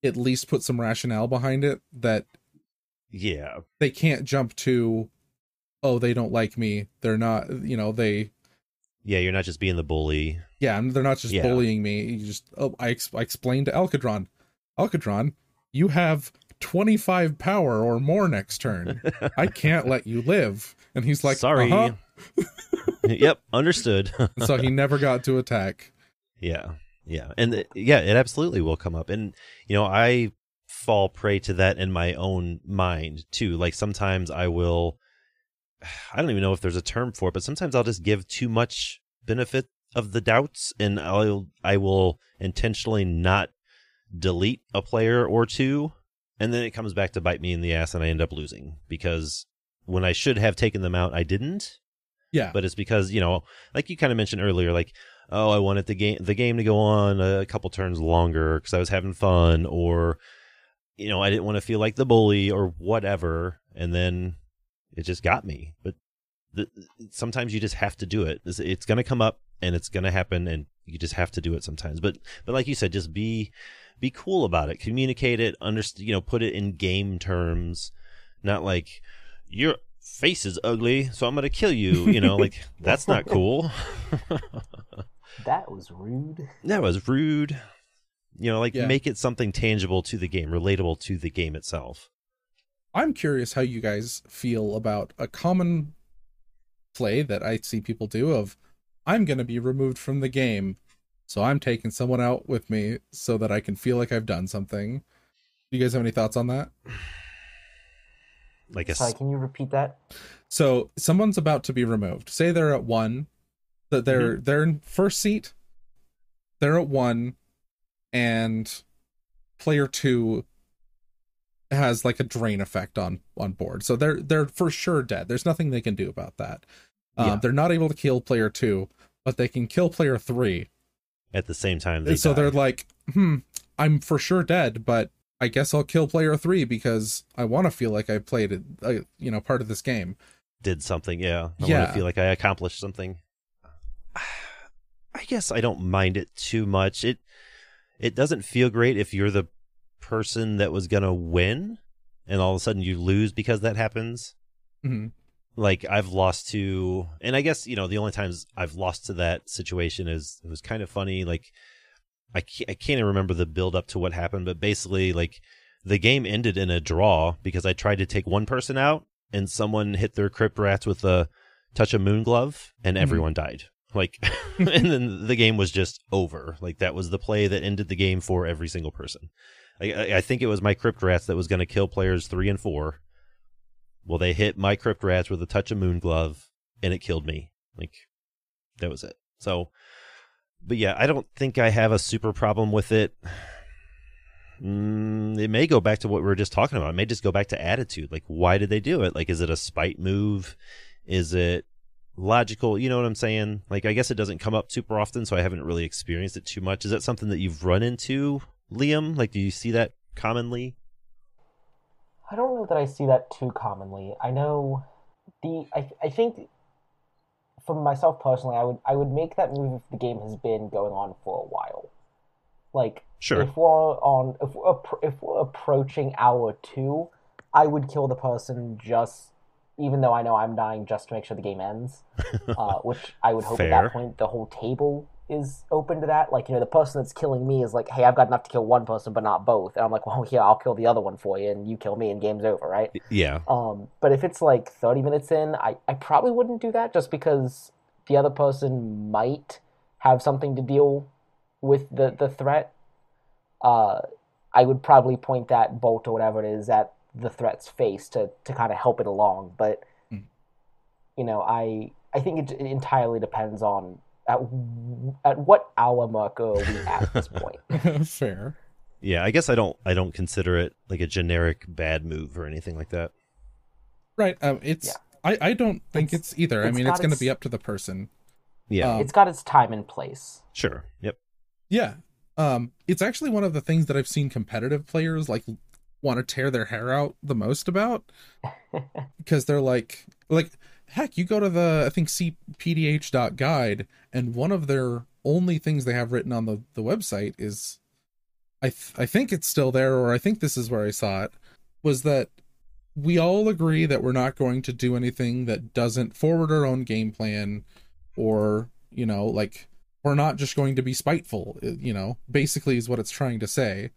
at least put some rationale behind it that yeah, they can't jump to oh they don't like me they're not you know they yeah. You're not just being the bully. yeah and they're not just Yeah. bullying me you just oh I, ex- I explained to alkadron alkadron you have 25 power or more next turn i can't let you live and he's like sorry. "Uh-huh." yep, understood. so he never got to attack Yeah. Yeah. And it- yeah, it absolutely will come up. And, you know, I fall prey to that in my own mind too. Like sometimes I will, I don't even know if there's a term for it, but sometimes I'll just give too much benefit of the doubts and I'll, I will intentionally not delete a player or two. And then it comes back to bite me in the ass and I end up losing because when I should have taken them out, I didn't yeah but it's because you know like you kind of mentioned earlier like oh i wanted the game the game to go on a couple turns longer because i was having fun or you know i didn't want to feel like the bully or whatever. And then it just got me. But the, sometimes you just have to do it. It's, it's going to come up and it's going to happen and you just have to do it sometimes. But but like you said just be be cool about it. Communicate it understand you know put it in game terms. Not like your face is ugly so i'm going to kill you you know like that's not cool That was rude. that was rude you know like Yeah. make it something tangible to the game relatable to the game itself i'm curious how you guys feel about a common play that i see people do of i'm going to be removed from the game so i'm taking someone out with me so that i can feel like i've done something do you guys have any thoughts on that like a Sorry, can you repeat that? So someone's about to be removed. Say they're at one, that they're they're in first seat. They're at one, and player two has like a drain effect on on board. So they're they're for sure dead. There's nothing they can do about that. Um, Yeah. They're not able to kill player two, but they can kill player three. at the same time they so die. they're like, hmm, I'm for sure dead, but I guess I'll kill player three because I want to feel like I played a, uh, you know, part of this game. did something yeah i want Yeah. to feel like i accomplished something i guess i don't mind it too much it it doesn't feel great if you're the person that was gonna win and all of a sudden you lose because that happens hmm like I've lost to, and I guess you know the only times I've lost to that situation is it was kind of funny. Like I can't, I can't even remember the build up to what happened, but basically like the game ended in a draw because I tried to take one person out and someone hit their crypt rats with a touch of Moonglove and Mhm. everyone died. Like, and then the game was just over. Like that was the play that ended the game for every single person. I, I- think it was my crypt rats that was going to kill players three and four. Well, they hit my crypt rats with a touch of Moonglove, and it killed me. Like that was it. So, but yeah, I don't think I have a super problem with it. Mm, it may go back to what we were just talking about. It may just go back to attitude. Like, why did they do it? Like, is it a spite move? Is it logical? You know what I'm saying? Like, I guess it doesn't come up super often, so I haven't really experienced it too much. Is that something that you've run into, Liam? Like, do you see that commonly? I don't know that I see that too commonly. I know the I I think for myself personally, I would I would make that move if the game has been going on for a while. Like Sure. if we're on if we're, if we're approaching hour two, I would kill the person just even though I know I'm dying just to make sure the game ends. Uh, which I would hope at that point the whole table is open to that. Like you know the person that's killing me is like, hey, I've got enough to kill one person but not both, and I'm like, well, yeah, I'll kill the other one for you, and you kill me, and game's over, right? Yeah. Um, but if it's like 30 minutes in, I, I probably wouldn't do that just because the other person might have something to deal with the, the threat. Uh, I would probably point that bolt or whatever it is at the threat's face to, to kind of help it along. But, Mm. you know, I I think it, it entirely depends on at, at what hour marker are we at this point. Fair. Yeah, I guess I don't I don't consider it like a generic bad move or anything like that. Right. Um, it's. Yeah. I, I don't think It's- it's, either. I mean, it's going to its- be up to the person. Yeah. Um, it's got its time and place. sure. Yep. Yeah. Um, it's actually one of the things that I've seen competitive players like want to tear their hair out the most about because they're like, like, heck, you go to the I think cpdh.guide and one of their only things they have written on the the website is, I th- I think it's still there or I think this is where I saw it was that we all agree that we're not going to do anything that doesn't forward our own game plan or you know like we're not just going to be spiteful you know basically is what it's trying to say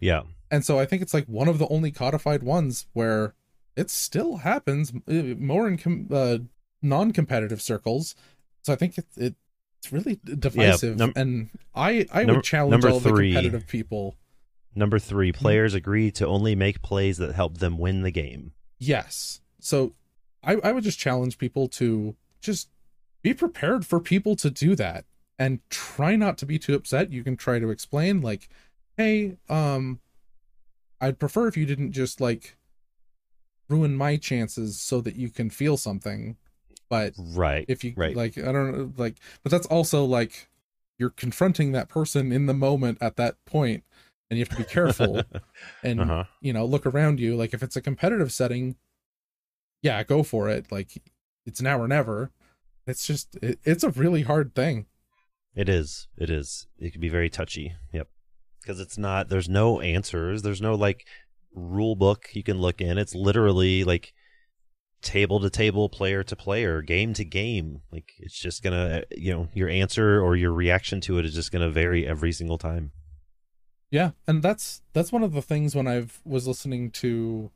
Yeah. And so i think it's like one of the only codified ones where it still happens uh, more in com- uh, non-competitive circles so i think it, it it's really divisive num- and i i Number- would challenge all three. the competitive people Number three, Mm-hmm. players agree to only make plays that help them win the game. Yes. So I, I would just challenge people to just be prepared for people to do that and try not to be too upset. You can try to explain like, hey, um I'd prefer if you didn't just like ruin my chances so that you can feel something. But Right. if you right. like I don't know like but that's also like you're confronting that person in the moment at that point and you have to be careful and uh-huh. you know look around you like if it's a competitive setting yeah go for it like it's now or never it's just it, it's a really hard thing It is. It is. It can be very touchy. Yep. Because it's not. There's no answers. There's no like rule book you can look in. It's literally like table to table, player to player, game to game. Like it's just gonna, you know, your answer or your reaction to it is just gonna vary every single time. yeah and that's that's one of the things when i've was listening to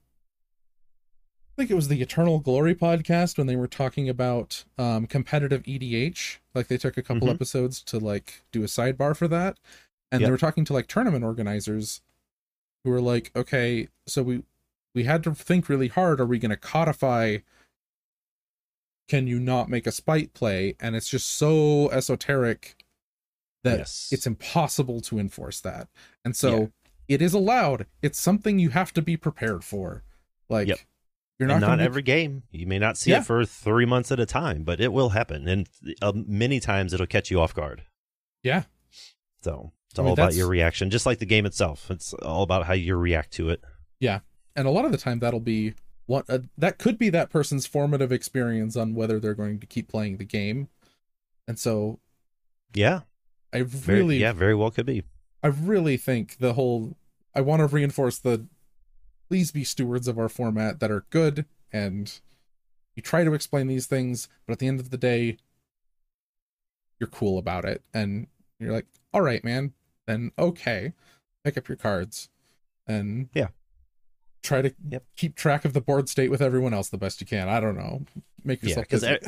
i think it was the eternal glory podcast when they were talking about um competitive edh like they took a couple Mhm. episodes to like do a sidebar for that and Yep. they were talking to like tournament organizers who were like okay so we we had to think really hard are we going to codify can you not make a spite play and it's just so esoteric that Yes. it's impossible to enforce that and so Yeah. it is allowed it's something you have to be prepared for like Yep. you're not, not be- every game. You may not see Yeah. it for three months at a time, but it will happen, and uh, many times it'll catch you off guard. yeah So it's I all mean, about your reaction, just like the game itself. It's all about how you react to it. Yeah, and a lot of the time that'll be what uh, that could be that person's formative experience on whether they're going to keep playing the game and so Yeah, i very, really yeah, very well could be. I really think the whole I want to reinforce the please be stewards of our format that are good and you try to explain these things, but at the end of the day you're cool about it and you're like, "All right, man, then okay. Pick up your cards." And Yeah. Try to Yep. keep track of the board state with everyone else the best you can. I don't know. Make yourself because busy.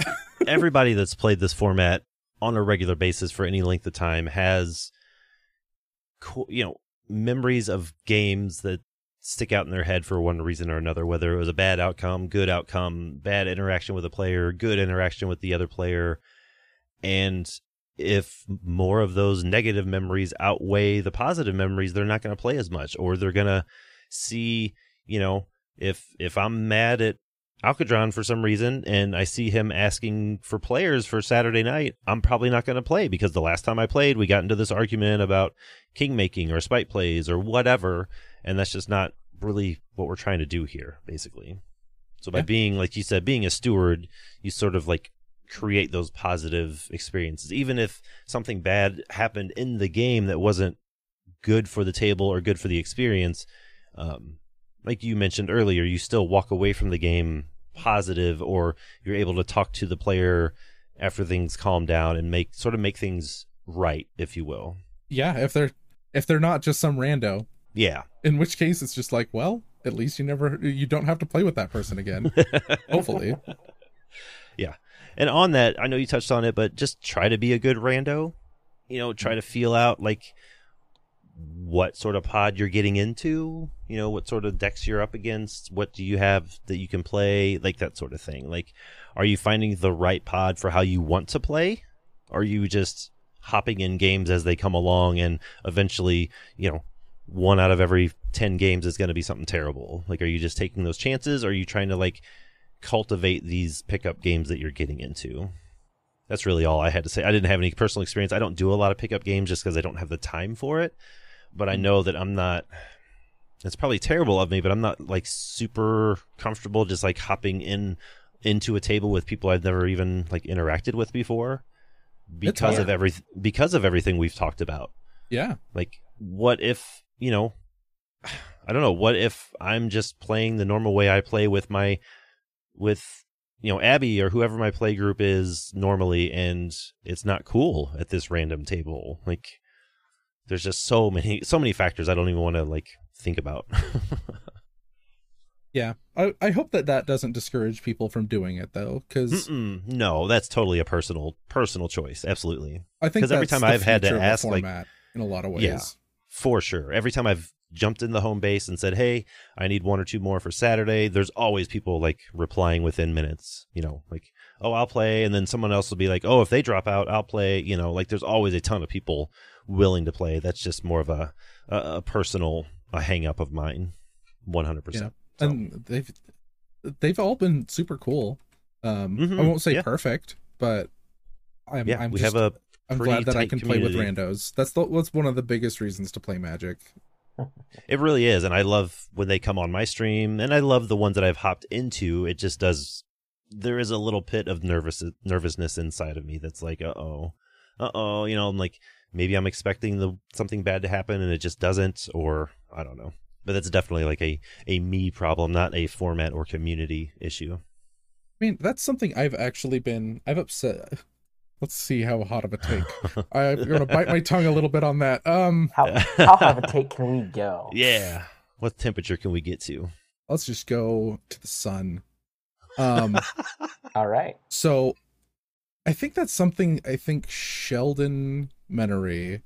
everybody that's played this format on a regular basis for any length of time has, co- you know, memories of games that stick out in their head for one reason or another. Whether it was a bad outcome, good outcome, bad interaction with a player, good interaction with the other player, and if more of those negative memories outweigh the positive memories, they're not going to play as much, or they're going to see, you know, if if I'm mad at Alkadron for some reason and I see him asking for players for Saturday night, I'm probably not going to play because the last time I played, we got into this argument about king making or spite plays or whatever, and that's just not really what we're trying to do here, basically. So by Yeah. being, like you said, being a steward, you sort of like create those positive experiences, even if something bad happened in the game that wasn't good for the table or good for the experience. Um, like you mentioned earlier, you still walk away from the game positive, or you're able to talk to the player after things calm down and make sort of make things right, if you will. Yeah, if they're if they're not just some rando, Yeah. in which case it's just like, well, at least you never you don't have to play with that person again. Hopefully. And on that, I know you touched on it, but just try to be a good rando. You know, try to feel out like what sort of pod you're getting into, you know, what sort of decks you're up against, what do you have that you can play, like that sort of thing. Like, are you finding the right pod for how you want to play? Are you just hopping in games as they come along and eventually, you know, one out of every 10 games is going to be something terrible? Like, are you just taking those chances? Or are you trying to, like, cultivate these pickup games that you're getting into. That's really all I had to say. I didn't have any personal experience. I don't do a lot of pickup games just because I don't have the time for it. But I mm-hmm. know that I'm not. It's probably terrible of me, but I'm not like super comfortable just like hopping in into a table with people I've never even like interacted with before because of every because of everything we've talked about. Yeah. Like, what if, you know, I don't know, what if I'm just playing the normal way I play with my, with, you know, Abby or whoever my play group is normally, and it's not cool at this random table? Like, there's just so many, so many factors I don't even want to, like, think about. Yeah. I, I hope that that doesn't discourage people from doing it though, because no, that's totally a personal, personal choice. Absolutely. I think because every time I've had to future of the ask, like- in a lot of ways. Yeah. For sure. Every time I've jumped in the home base and said, "Hey, I need one or two more for Saturday," there's always people like replying within minutes. You know, like, "Oh, I'll play," and then someone else will be like, "Oh, if they drop out, I'll play." You know, like there's always a ton of people willing to play. That's just more of a a, a personal a hang up of mine. One hundred percent. and they've they've all been super cool. Um, I Mhm, won't say yeah. perfect, but I'm, Yeah, I'm we just, have a I'm glad that I can play with randos. That's the, that's one of the biggest reasons to play Magic. It really is, and I love when they come on my stream, and I love the ones that I've hopped into. It just does. There is a little pit of nervous nervousness inside of me that's like, uh oh, uh oh. You know, I'm like, maybe I'm expecting the something bad to happen, and it just doesn't, or I don't know. But that's definitely like a a me problem, not a format or community issue. I mean, that's something I've actually been I've upset. Let's see how hot of a take. I'm gonna bite my tongue a little bit on that. Um, How how hot of a take can we go? Yeah. What temperature can we get to? let's just go to the sun. Um, All right. so I think that's something I think Sheldon Menery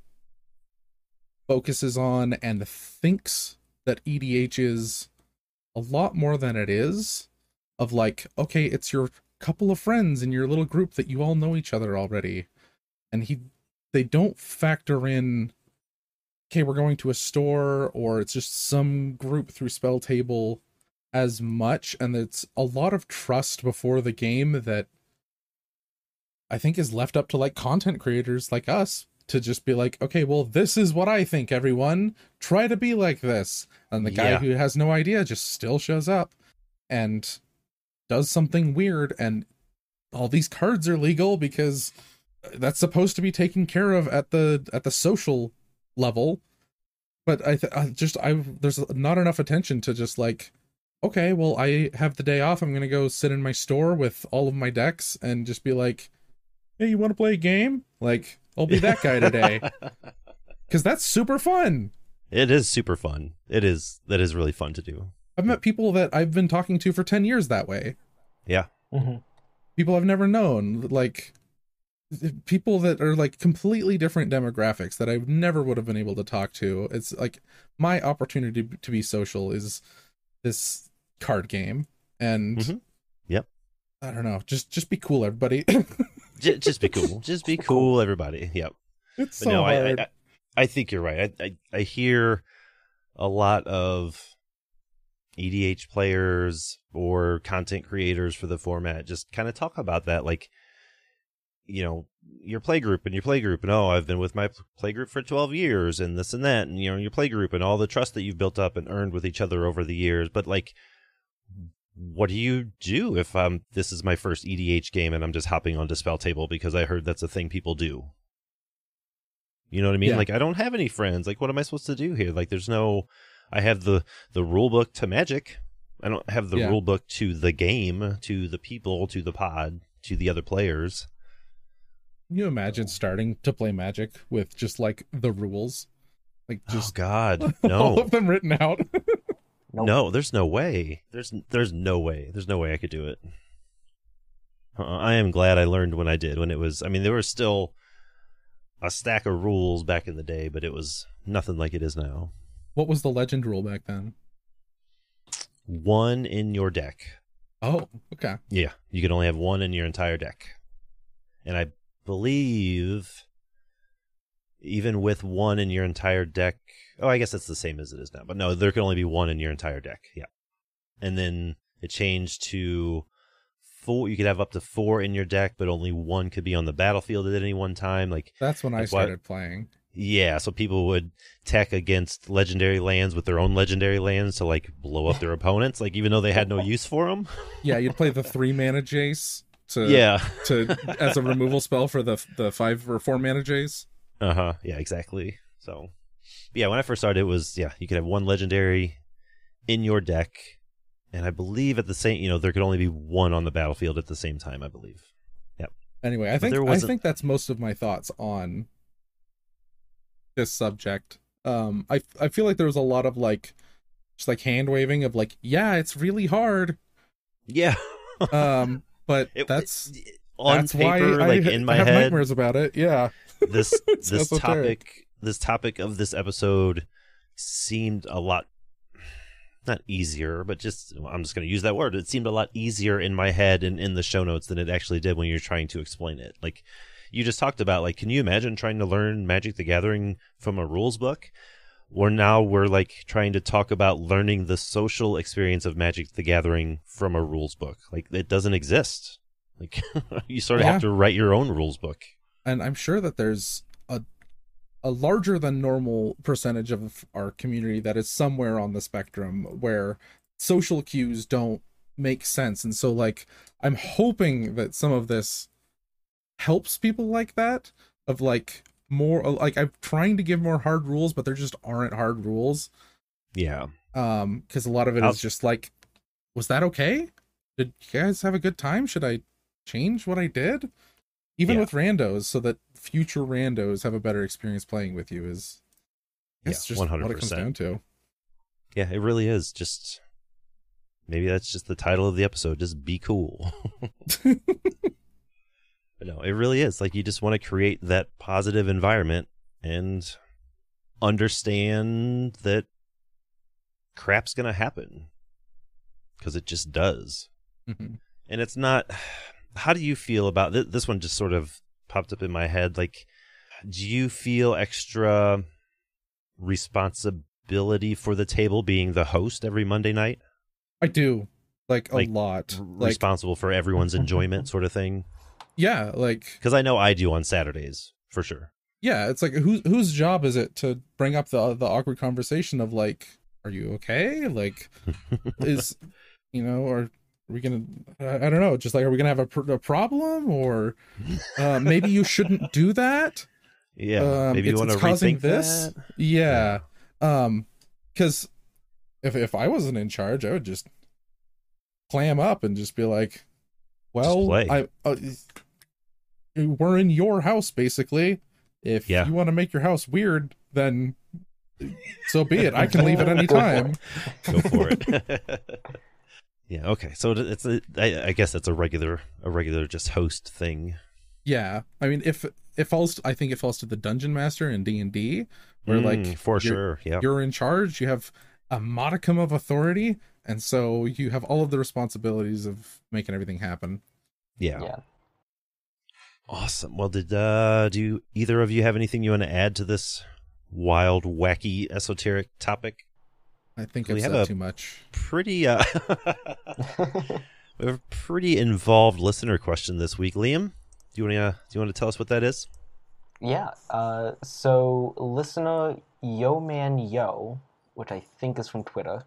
focuses on and thinks that EDH is a lot more than it is. Of like, okay, it's your couple of friends in your little group that you all know each other already, and he, they don't factor in. Okay, we're going to a store, or it's just some group through Spell Table, as much, and it's a lot of trust before the game that I think is left up to like content creators like us to just be like, okay, well, this is what I think, everyone. Try to be like this. And the guy Yeah. who has no idea just still shows up and does something weird. And all these cards are legal because that's supposed to be taken care of at the at the social level. But I, th- I just I there's not enough attention to just like okay, well, I have the day off. I'm gonna go sit in my store with all of my decks and just be like, "Hey, you want to play a game? Like, I'll be that guy today." Because that's super fun. It is super fun. It is. That is really fun to do. I've met people that I've been talking to for ten years that way. Yeah. hmm People I've never known, like people that are like completely different demographics that I never would have been able to talk to. It's like my opportunity to be social is this card game, and Mhm. Yep. I don't know, just just be cool, everybody. J- just be cool. Just be cool, everybody. Yep. it's But so no, I. I I think you're right. I, I I hear a lot of EDH players or content creators for the format just kind of talk about that. Like, you know your play group and your play group and oh i've been with my play group for 12 years and this and that and you know your play group and all the trust that you've built up and earned with each other over the years but like what do you do if um this is my first edh game and i'm just hopping on dispel table because i heard that's a thing people do you know what i mean Yeah. like i don't have any friends like what am i supposed to do here like there's no i have the the rule book to magic. I don't have the Yeah. rule book to the game to the people to the pod to the other players. Can you imagine starting to play Magic with just like the rules, like oh just god. all no. of them written out? Nope. no there's no way. There's there's no way. There's no way i could do it. Uh, i am glad i learned when i did when it was i mean there was still a stack of rules back in the day but it was nothing like it is now what was the legend rule back then? one in your deck Oh, okay. yeah you can only have one in your entire deck and i believe even with one in your entire deck oh i guess that's the same as it is now but no there can only be one in your entire deck yeah and then it changed to four you could have up to four in your deck but only one could be on the battlefield at any one time like That's when I That's why- started playing. Yeah so people would tech against legendary lands with their own legendary lands to like blow up their opponents like even though they had no use for them Yeah, you'd play the three mana Jace to yeah to as a removal spell for the the five or four mana Jace. Uh huh. Yeah, exactly. So, yeah, when I first started, it was yeah, you could have one legendary in your deck, and I believe at the same, you know, there could only be one on the battlefield at the same time. I believe. Yep. Anyway, I But think I think that's most of my thoughts on this subject. Um, I I feel like there was a lot of like just like hand waving of like, yeah, it's really hard. Yeah. Um, but It- that's on that's paper, why like I in my have head, nightmares about it. Yeah, this this topic, this topic of this episode seemed a lot not easier, but just I'm just going to use that word. It seemed a lot easier in my head and in the show notes than it actually did when you're trying to explain it. Like you just talked about, like, can you imagine trying to learn Magic the Gathering from a rules book? Or now we're like trying to talk about learning the social experience of Magic the Gathering from a rules book. Like it doesn't exist. Like you sort of Yeah. have to write your own rules book. and I'm sure that there's a a larger than normal percentage of our community that is somewhere on the spectrum where social cues don't make sense and so like i'm hoping that some of this helps people like that of like more like i'm trying to give more hard rules but there just aren't hard rules Yeah. um because a lot of it is I'll- just like was that okay did you guys have a good time should i change what i did even Yeah. with randos so that future randos have a better experience playing with you is it's Yeah, just what it comes 100%. down to Yeah, it really is. Just maybe that's just the title of the episode. Just be cool. no, it really is. Like you just want to create that positive environment and understand that crap's gonna happen because it just does. Mhm. And it's not. How do you feel about th- this one? Just sort of popped up in my head. Like, do you feel extra responsibility for the table being the host every Monday night? i do like a Like, lot R- like responsible for everyone's enjoyment, sort of thing. Yeah like Because I know I do on Saturdays for sure. yeah it's like whose whose job is it to bring up the the awkward conversation of like are you okay? Like is you know or are we gonna I, don't know just like are we gonna have a, pr- a problem or uh, maybe you shouldn't do that? Yeah, um, maybe you want to causing rethink this. That. yeah. um because if if i wasn't in charge i would just clam up and just be like well i uh, we're in your house basically if Yeah. you want to make your house weird then so be it i can leave at any time Go for it. yeah. Okay. So it's a. I, I guess that's a regular, a regular just host thing. yeah i mean if it falls i think it falls to the dungeon master in d&d where Mm, like for sure. Yeah. you're in charge you have a modicum of authority and so you have all of the responsibilities of making everything happen Yeah. yeah. Awesome. Well, did uh do either of you have anything you want to add to this wild, wacky, esoteric topic? i think We i've have said a- too much Pretty uh we have a pretty involved listener question this week, Liam. Do you want to do you want to tell us what that is? Yeah. Uh, so listener Yo Man Yo, which I think is from Twitter,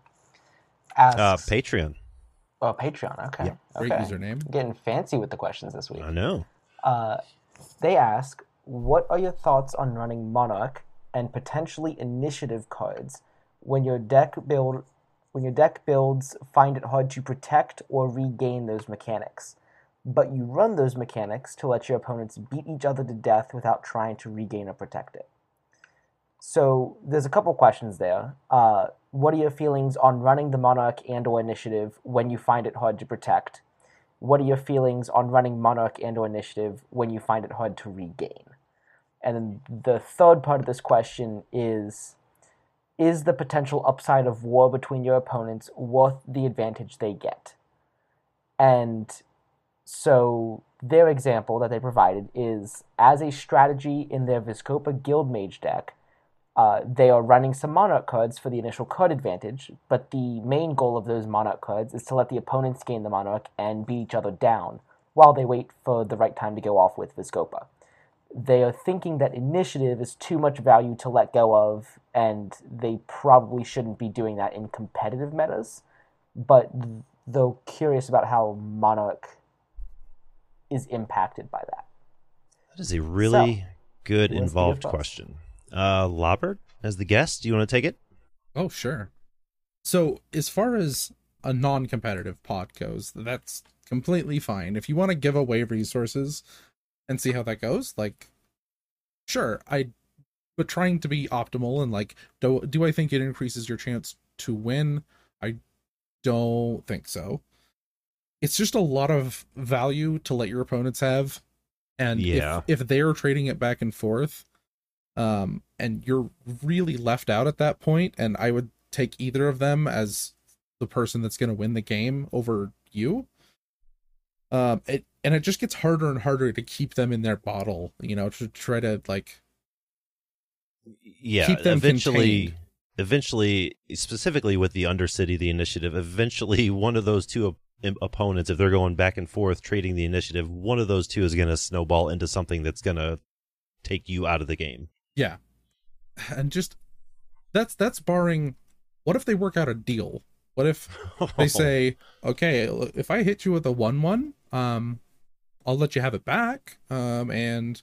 asks. Uh, Patreon. oh, Patreon. Okay. Yeah, Great okay. username. Getting fancy with the questions this week. I know. Uh, they ask, "What are your thoughts on running Monarch and potentially Initiative cards when your deck build when your deck builds find it hard to protect or regain those mechanics, but you run those mechanics to let your opponents beat each other to death without trying to regain or protect it?" So there's a couple questions there. Uh, what are your feelings on running the Monarch and/or Initiative when you find it hard to protect? What are your feelings on running monarch and or initiative when you find it hard to regain? And then the third part of this question is is the potential upside of war between your opponents worth the advantage they get? And so their example that they provided is as a strategy in their Vizkopa Guildmage deck, uh, they are running some Monarch cards for the initial card advantage, but the main goal of those Monarch cards is to let the opponents gain the Monarch and beat each other down while they wait for the right time to go off with Vizkopa. They are thinking that initiative is too much value to let go of, and they probably shouldn't be doing that in competitive metas, but though curious about how Monarch is impacted by that. That is a really good what's your involved question. Uh, Lobbert, as the guest, do you want to take it? Oh, sure. So, as far as a non competitive pod goes, that's completely fine. If you want to give away resources and see how that goes, like, sure, I, but trying to be optimal and like, do, do I think it increases your chance to win? I don't think so. It's just a lot of value to let your opponents have. And Yeah. if, if they're trading it back and forth, um, and you're really left out at that point, and I would take either of them as the person that's going to win the game over you. Um, it and it just gets harder and harder to keep them in their bottle, you know, to try to like Yeah, Keep them eventually, contained. eventually, specifically with the Undercity, the initiative, eventually one of those two op- opponents, if they're going back and forth trading the initiative, one of those two is going to snowball into something that's going to take you out of the game. Yeah, and just that's that's barring. What if they work out a deal? What if they say, okay, if I hit you with a one-one, um, I'll let you have it back, um, and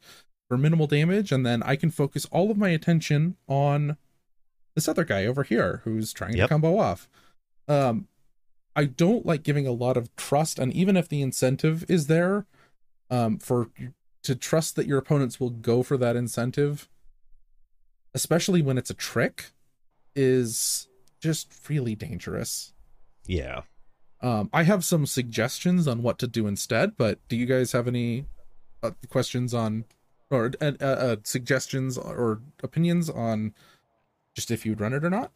for minimal damage, and then I can focus all of my attention on this other guy over here who's trying Yep. to combo off. Um, I don't like giving a lot of trust, and even if the incentive is there, um, for to trust that your opponents will go for that incentive, especially when it's a trick, is just really dangerous. yeah. Um, I have some suggestions on what to do instead, but do you guys have any uh, questions on, or uh, uh, suggestions or opinions on just if you'd run it or not?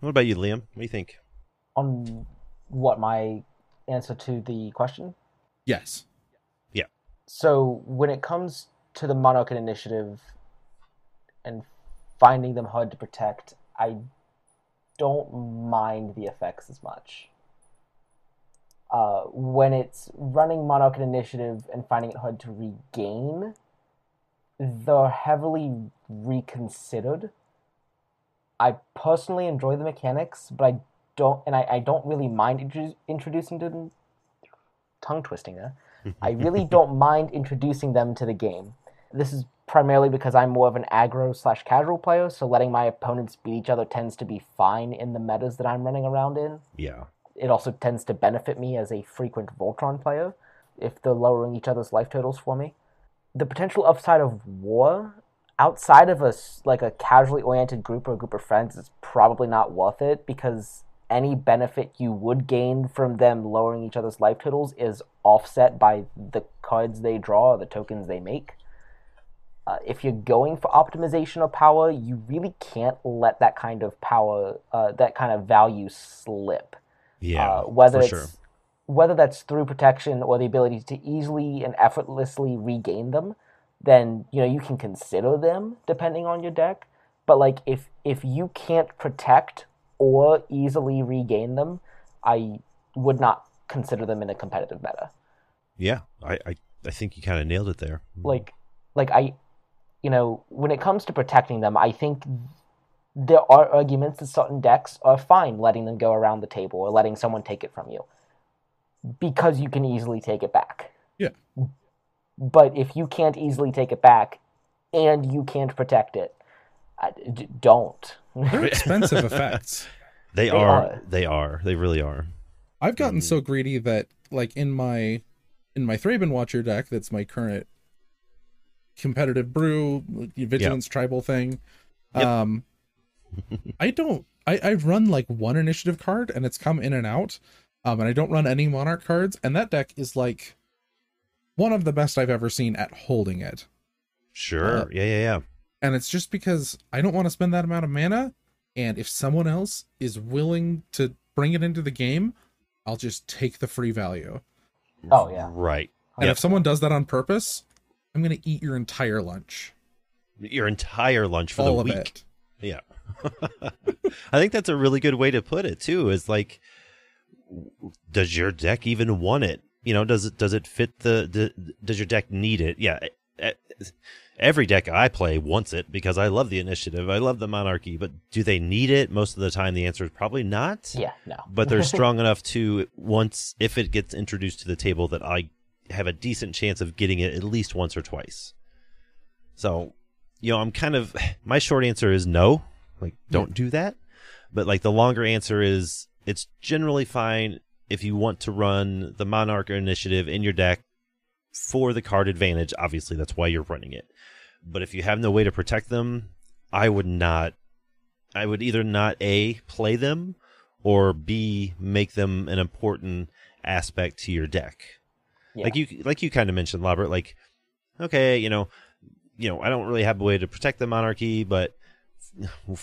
What about you, Liam? What do you think? On what my answer to the question? Yes. Yeah. So when it comes to the Monarch Initiative and finding them hard to protect, I don't mind the effects as much. Uh, when it's running Monarch Initiative and finding it hard to regain, they're heavily reconsidered. I personally enjoy the mechanics, but I don't, and I, I don't really mind intro- introducing them. Tongue twisting there. I really don't mind introducing them to the game. This is primarily because I'm more of an aggro slash casual player, so letting my opponents beat each other tends to be fine in the metas that I'm running around in. Yeah. It also tends to benefit me as a frequent Voltron player if they're lowering each other's life totals for me. The potential upside of war outside of a like a casually oriented group or a group of friends is probably not worth it because any benefit you would gain from them lowering each other's life totals is offset by the cards they draw or the tokens they make. Uh, if you're going for optimization of power, you really can't let that kind of power, uh, that kind of value slip Yeah. uh, whether for it's sure. whether that's through protection or the ability to easily and effortlessly regain them, then you know you can consider them depending on your deck. But like if if you can't protect or easily regain them, I would not consider them in a competitive meta. Yeah, I, I I think you kind of nailed it there. like like i you know when it comes to protecting them i think there are arguments that certain decks are fine letting them go around the table or letting someone take it from you because you can easily take it back Yeah. but if you can't easily take it back and you can't protect it I- d- don't They're expensive effects. They, They are, are. They are. They really are. I've gotten Mm. so greedy that like in my in my Thraben Watcher deck, that's my current competitive brew vigilance tribal thing. Yep. Um I don't I, I run like one initiative card and it's come in and out. Um and I don't run any monarch cards, and that deck is like one of the best I've ever seen at holding it. Sure. Uh, yeah, yeah, yeah. And it's just because I don't want to spend that amount of mana. And if someone else is willing to bring it into the game, I'll just take the free value. oh yeah Right. And Yep. if someone does that on purpose, I'm gonna eat your entire lunch, Your entire lunch for all the of week. it. Yeah. I think that's a really good way to put it too. Is like does your deck even want it? You know, does it does it fit the, the does your deck need it? Yeah. Every deck I play wants it because I love the initiative. I love the monarchy, but do they need it? Most of the time the answer is probably not. yeah no But they're strong enough to once if it gets introduced to the table that I have a decent chance of getting it at least once or twice. So, you know, I'm kind of my short answer is no. Like hmm. don't do that. But like the longer answer is it's generally fine if you want to run the monarch initiative in your deck for the card advantage. Obviously, that's why you're running it. But if you have no way to protect them, I would not I would either not A play them or B make them an important aspect to your deck. Yeah. Like you like you kind of mentioned, Lobbert, like okay, you know, you know, I don't really have a way to protect the monarchy, but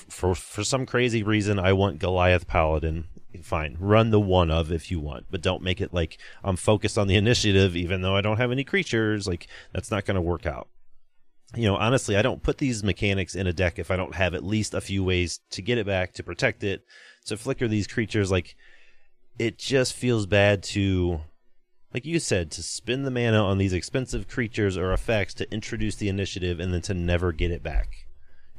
for for some crazy reason I want Goliath Paladin. Fine, run the one of if you want, but don't make it like I'm focused on the initiative, even though I don't have any creatures. Like that's not going to work out. You know, honestly, I don't put these mechanics in a deck if I don't have at least a few ways to get it back, to protect it, to flicker these creatures. Like it just feels bad to like you said, to spend the mana on these expensive creatures or effects to introduce the initiative and then to never get it back.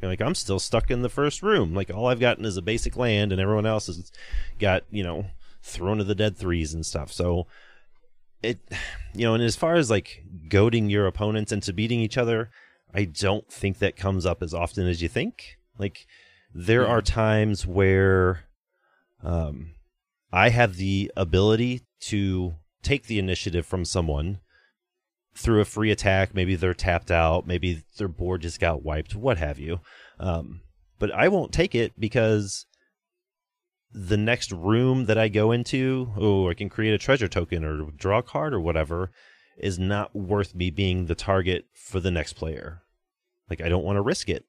You're like, I'm still stuck in the first room. Like, all I've gotten is a basic land, and everyone else has got, you know, Throne of the Dead threes and stuff. So, it, you know, and as far as like goading your opponents into beating each other, I don't think that comes up as often as you think. Like, there are times where, um, I have the ability to take the initiative from someone through a free attack. Maybe they're tapped out. Maybe their board just got wiped. What have you? Um, but I won't take it because the next room that I go into, oh, I can create a treasure token or draw a card or whatever, is not worth me being the target for the next player. Like I don't want to risk it.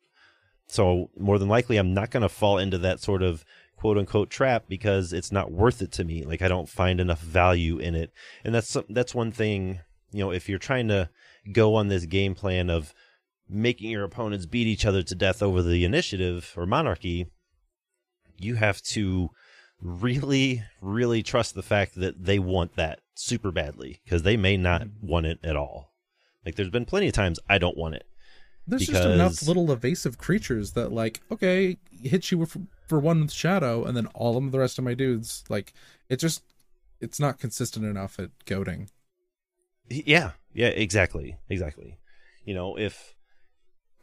So more than likely, I'm not going to fall into that sort of quote unquote trap because it's not worth it to me. Like I don't find enough value in it, and that's some- that's one thing. You know, if you're trying to go on this game plan of making your opponents beat each other to death over the initiative or monarchy, you have to really, really trust the fact that they want that super badly because they may not mm-hmm. want it at all. Like there's been plenty of times I don't want it. There's just enough little evasive creatures that like, okay, hit you with, for one shadow, and then all of the rest of my dudes, like, it just, it's not consistent enough at goading. Yeah, yeah, exactly, exactly. You know, if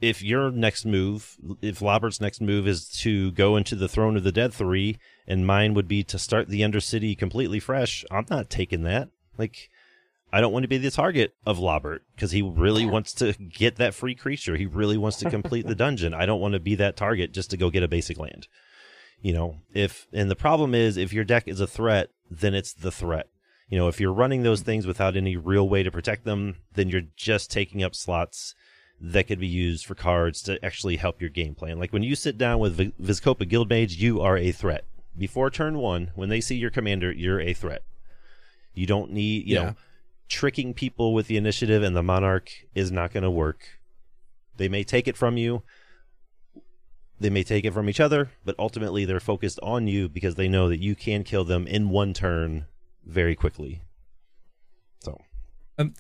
if your next move, if Lobbert's next move is to go into the Throne of the Dead three, and mine would be to start the Undercity completely fresh, I'm not taking that. Like, I don't want to be the target of Lobbert because he really wants to get that free creature. He really wants to complete the dungeon. I don't want to be that target just to go get a basic land. You know, if and the problem is if your deck is a threat, then it's the threat. You know, if you're running those things without any real way to protect them, then you're just taking up slots that could be used for cards to actually help your game plan. Like when you sit down with Vi- Vizkopa Guildmage, you are a threat. Before turn one, when they see your commander, you're a threat. You don't need, you Yeah. know, tricking people with the initiative and the monarch is not going to work. They may take it from you. They may take it from each other, but ultimately they're focused on you because they know that you can kill them in one turn very quickly. So, And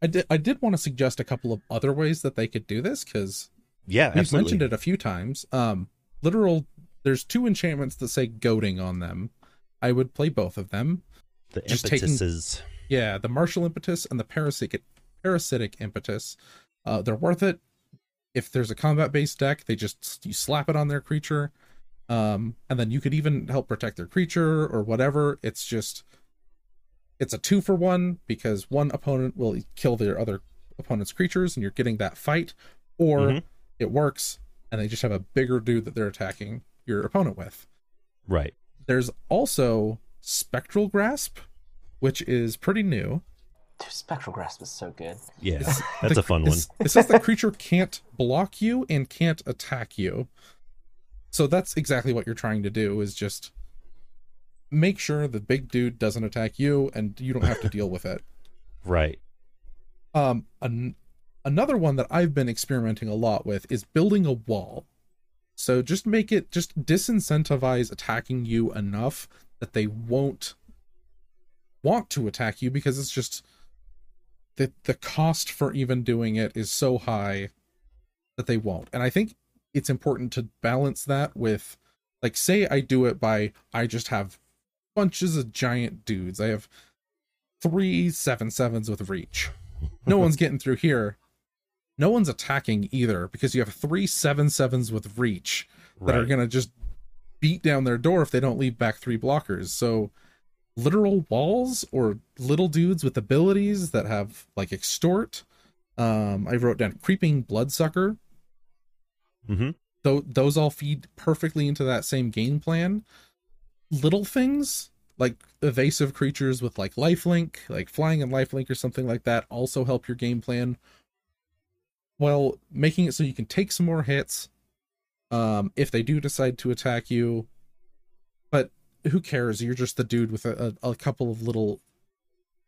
I did I did want to suggest a couple of other ways that they could do this because Yeah, we've absolutely. mentioned it a few times. Um, literal. There's two enchantments that say goading on them. I would play both of them. The just taking- impetuses. Yeah, the martial impetus and the parasitic parasitic impetus. Uh, they're worth it. If there's a combat based deck, they just you slap it on their creature, um, and then you could even help protect their creature or whatever. It's just it's a two for one because one opponent will kill their other opponent's creatures, and you're getting that fight, or Mhm. it works and they just have a bigger dude that they're attacking your opponent with. Right. There's also Spectral Grasp, which is pretty new. Dude, Spectral Grasp is so good. Yeah. That's The- a fun one. It says the creature can't block you and can't attack you. So that's exactly what you're trying to do is just make sure the big dude doesn't attack you and you don't have to deal with it. Right. Um an- another one that I've been experimenting a lot with is building a wall. So just make it just disincentivize attacking you enough that they won't want to attack you because it's just the the cost for even doing it is so high that they won't. And I think it's important to balance that with like say I do it by I just have bunches of giant dudes. I have three seven sevens with reach. No one's getting through here. No one's attacking either because you have three seven sevens with reach that are gonna just beat down their door if they don't leave back three blockers. So literal walls or little dudes with abilities that have like extort. Um, I wrote down creeping bloodsucker. Mm-hmm. Though those all feed perfectly into that same game plan. Little things like evasive creatures with like lifelink, like flying and lifelink or something like that, also help your game plan. While making it so you can take some more hits, um, if they do decide to attack you. But who cares? You're just the dude with a, a, a couple of little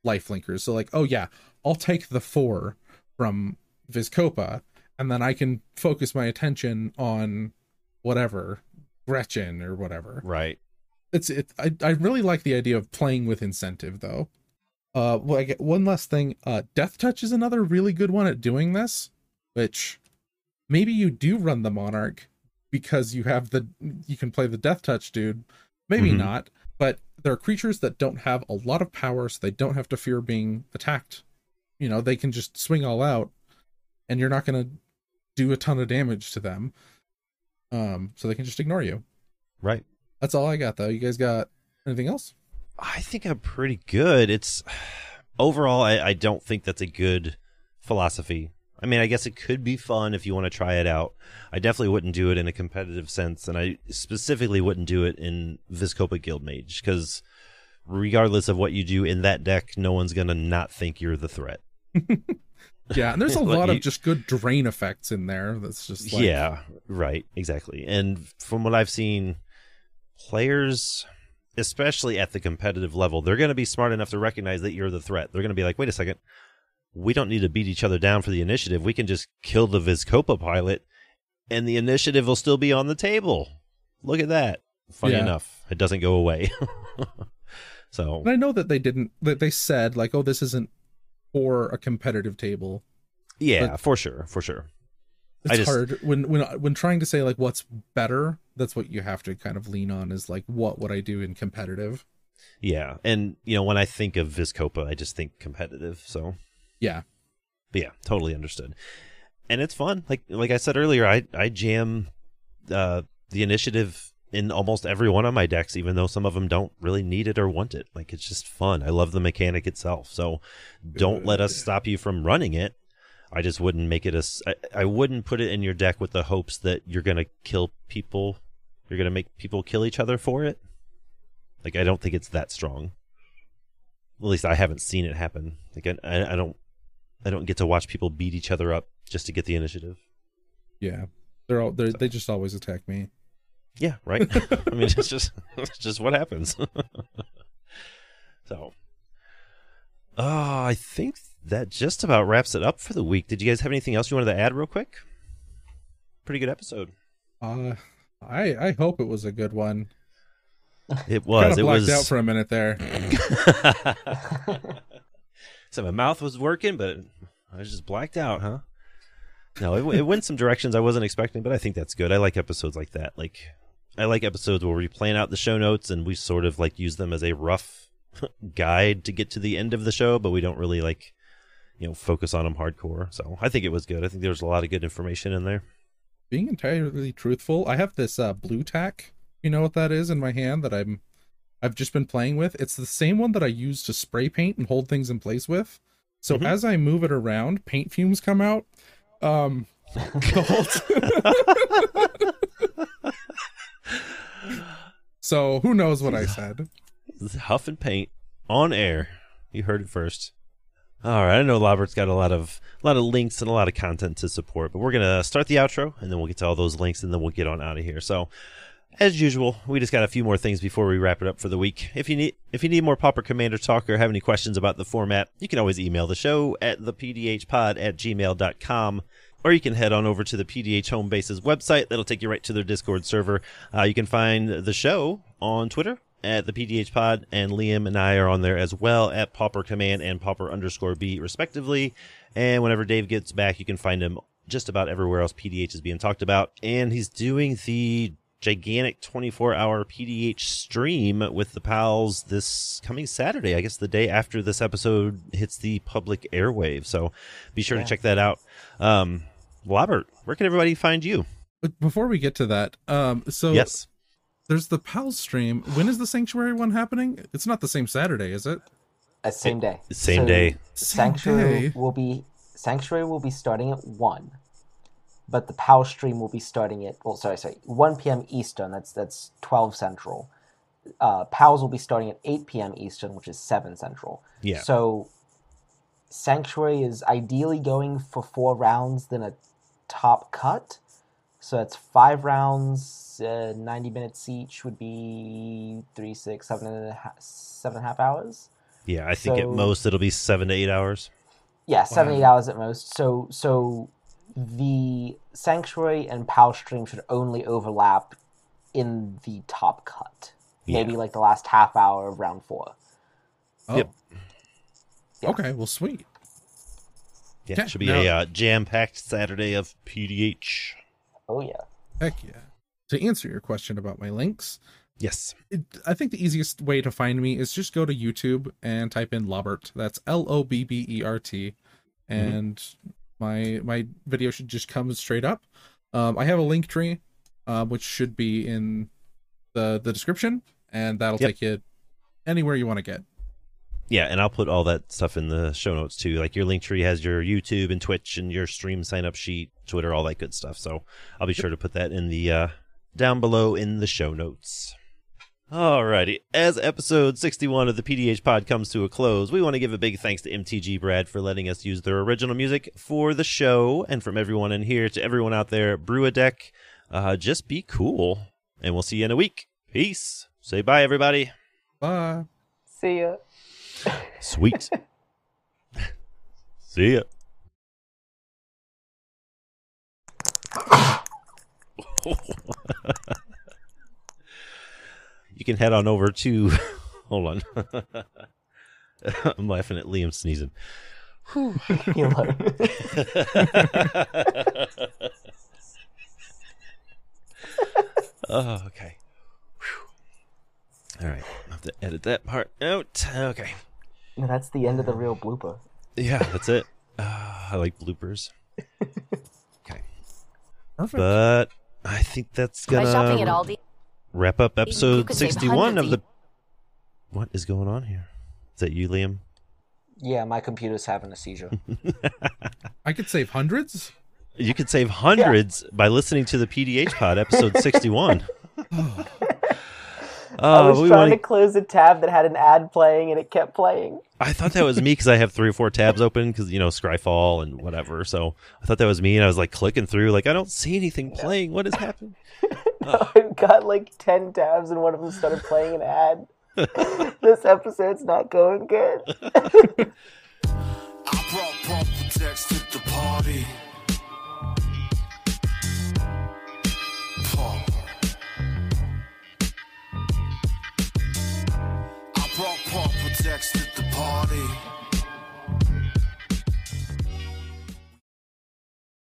life linkers. So like, oh yeah, I'll take the four from Vizkopa, and then I can focus my attention on whatever Gretchen or whatever. Right. It's it. I I really like the idea of playing with incentive though. Uh, well, I get one last thing. Uh, Death Touch is another really good one at doing this, which maybe you do run the Monarch because you have the you can play the Death Touch dude. Maybe Mhm. not, but there are creatures that don't have a lot of power, so they don't have to fear being attacked. You know, they can just swing all out, and you're not gonna do a ton of damage to them. Um, so they can just ignore you. Right. That's all I got though. You guys got anything else? I think I'm pretty good. It's overall, I, I don't think that's a good philosophy. I mean, I guess it could be fun if you want to try it out. I definitely wouldn't do it in a competitive sense, and I specifically wouldn't do it in Vizkopa Guildmage because, regardless of what you do in that deck, no one's gonna not think you're the threat. Yeah, and there's a lot you- of just good drain effects in there. That's just like, yeah, right, exactly. And from what I've seen, players, especially at the competitive level, they're going to be smart enough to recognize that you're the threat. They're going to be like, wait a second, we don't need to beat each other down for the initiative. We can just kill the Vizkopa pilot, and the initiative will still be on the table. Look at that. Funny Yeah. enough, it doesn't go away. so And I know that they didn't. That they said like, oh, this isn't for a competitive table. yeah, But- for sure, for sure. It's just- hard when when when trying to say like what's better. That's what you have to kind of lean on is like what would I do in competitive? Yeah, and you know when I think of Vizkopa, I just think competitive. So Yeah, But yeah, totally understood. And it's fun. Like like I said earlier, I I jam uh, the initiative in almost every one of my decks, even though some of them don't really need it or want it. Like it's just fun. I love the mechanic itself. So don't let us stop you from running it. I just wouldn't make it a. s- I, I wouldn't put it in your deck with the hopes that you're gonna kill people. You're gonna make people kill each other for it. Like I don't think it's that strong. At least I haven't seen it happen. Like I, I I don't I don't get to watch people beat each other up just to get the initiative. yeah. They're all they they just always attack me. Yeah, right. I mean, it's just it's just what happens. so, oh, I think that just about wraps it up for the week. Did you guys have anything else you wanted to add, real quick? Pretty good episode. Uh, I I hope it was a good one. It Kind was. of It blacked was. out for a minute there. So my mouth was working, but I was just blacked out, huh? No, it, it went some directions I wasn't expecting, but I think that's good. I like episodes like that. Like, I like episodes where we plan out the show notes and we sort of like use them as a rough guide to get to the end of the show, but we don't really like, you know, focus on them hardcore. So I think it was good. I think there was a lot of good information in there. Being entirely truthful, I have this uh, Blu Tack. You know what that is in my hand that I'm, I've just been playing with. It's the same one that I use to spray paint and hold things in place with. So Mhm. as I move it around, paint fumes come out. Um, so who knows what I said? Huff and paint on air. You heard it first. All right, I know Lobbert's got a lot of a lot of links and a lot of content to support, but we're gonna start the outro and then we'll get to all those links and then we'll get on out of here. So, as usual, we just got a few more things before we wrap it up for the week. If you need if you need more Pauper Commander talk or have any questions about the format, you can always email the show at thepdhpod at gmail.com. Or you can head on over to the PDH Home Base's website. That'll take you right to their Discord server. Uh, you can find the show on Twitter at the PDH Pod, and Liam and I are on there as well at Pauper Command and Popper underscore B, respectively. And whenever Dave gets back, you can find him just about everywhere else PDH is being talked about. And he's doing the gigantic 24 hour PDH stream with the pals this coming Saturday, I guess the day after this episode hits the public airwave. So be sure Yeah. to check that out. Um, Lobbert, where can everybody find you? Before we get to that, um, so yes. there's the pals stream. When is the Sanctuary one happening? It's not the same Saturday, is it? Uh, same day. Same So day. Same Sanctuary day. will be Sanctuary will be starting at one, but the PAL stream will be starting at well, sorry, sorry, one p.m. Eastern. That's that's twelve Central. Uh, PALs will be starting at eight p.m. Eastern, which is seven Central. Yeah. So Sanctuary is ideally going for four rounds, then a top cut. So that's five rounds, uh, ninety minutes each would be three, six, seven and a half, seven and a half hours. Yeah, I think at most it'll be seven to eight hours. Yeah, seven Wow. eight hours at most. So so the sanctuary and PAL stream should only overlap in the top cut. Maybe like the last half hour of round four. Oh. Yep. Yeah. Okay, well, sweet. Yeah, Okay, it should be now- a uh, jam-packed Saturday of PDH. Oh yeah. Heck yeah. To answer your question about my links, Yes. it, I think the easiest way to find me is just go to YouTube and type in Lobbert. That's L O B B E R T, and my my video should just come straight up. Um, I have a link tree, uh, which should be in the the description, and that'll Yep. take you anywhere you want to get. Yeah, and I'll put all that stuff in the show notes too. Like your link tree has your YouTube and Twitch and your stream sign up sheet, Twitter, all that good stuff. So I'll be sure to put that in the uh, down below in the show notes. Alrighty, as episode 61 of the PDH pod comes to a close, we want to give a big thanks to MTG Brad for letting us use their original music for the show. And from everyone in here to everyone out there, brew a deck, uh, just be cool. And we'll see you in a week. Peace. Say bye, everybody. Bye. See ya. Sweet. See ya. you can head on over to. Hold on. I'm laughing at Liam sneezing. You know. oh, okay. Whew. All right. I have to edit that part out. Okay. No, that's the end of the real blooper. Yeah, that's it. Uh, I like bloopers. Okay. Perfect. But I think that's By shopping at gonna Aldi, wrap up episode 61 of the. What is going on here? Is that you, Liam? Yeah, my computer's having a seizure. I could save hundreds. You could save hundreds by listening to the PDH pod episode 61. Uh, I Oh, was trying want to close a tab that had an ad playing and it kept playing. I thought that was me because I have three or four tabs open because you know Scryfall and whatever. So I thought that was me, and I was like clicking through, like I don't see anything playing. What is happening? I got like 10 tabs and one of them started playing an ad. this episode's not going good. I brought text to the party. I brought text to the party.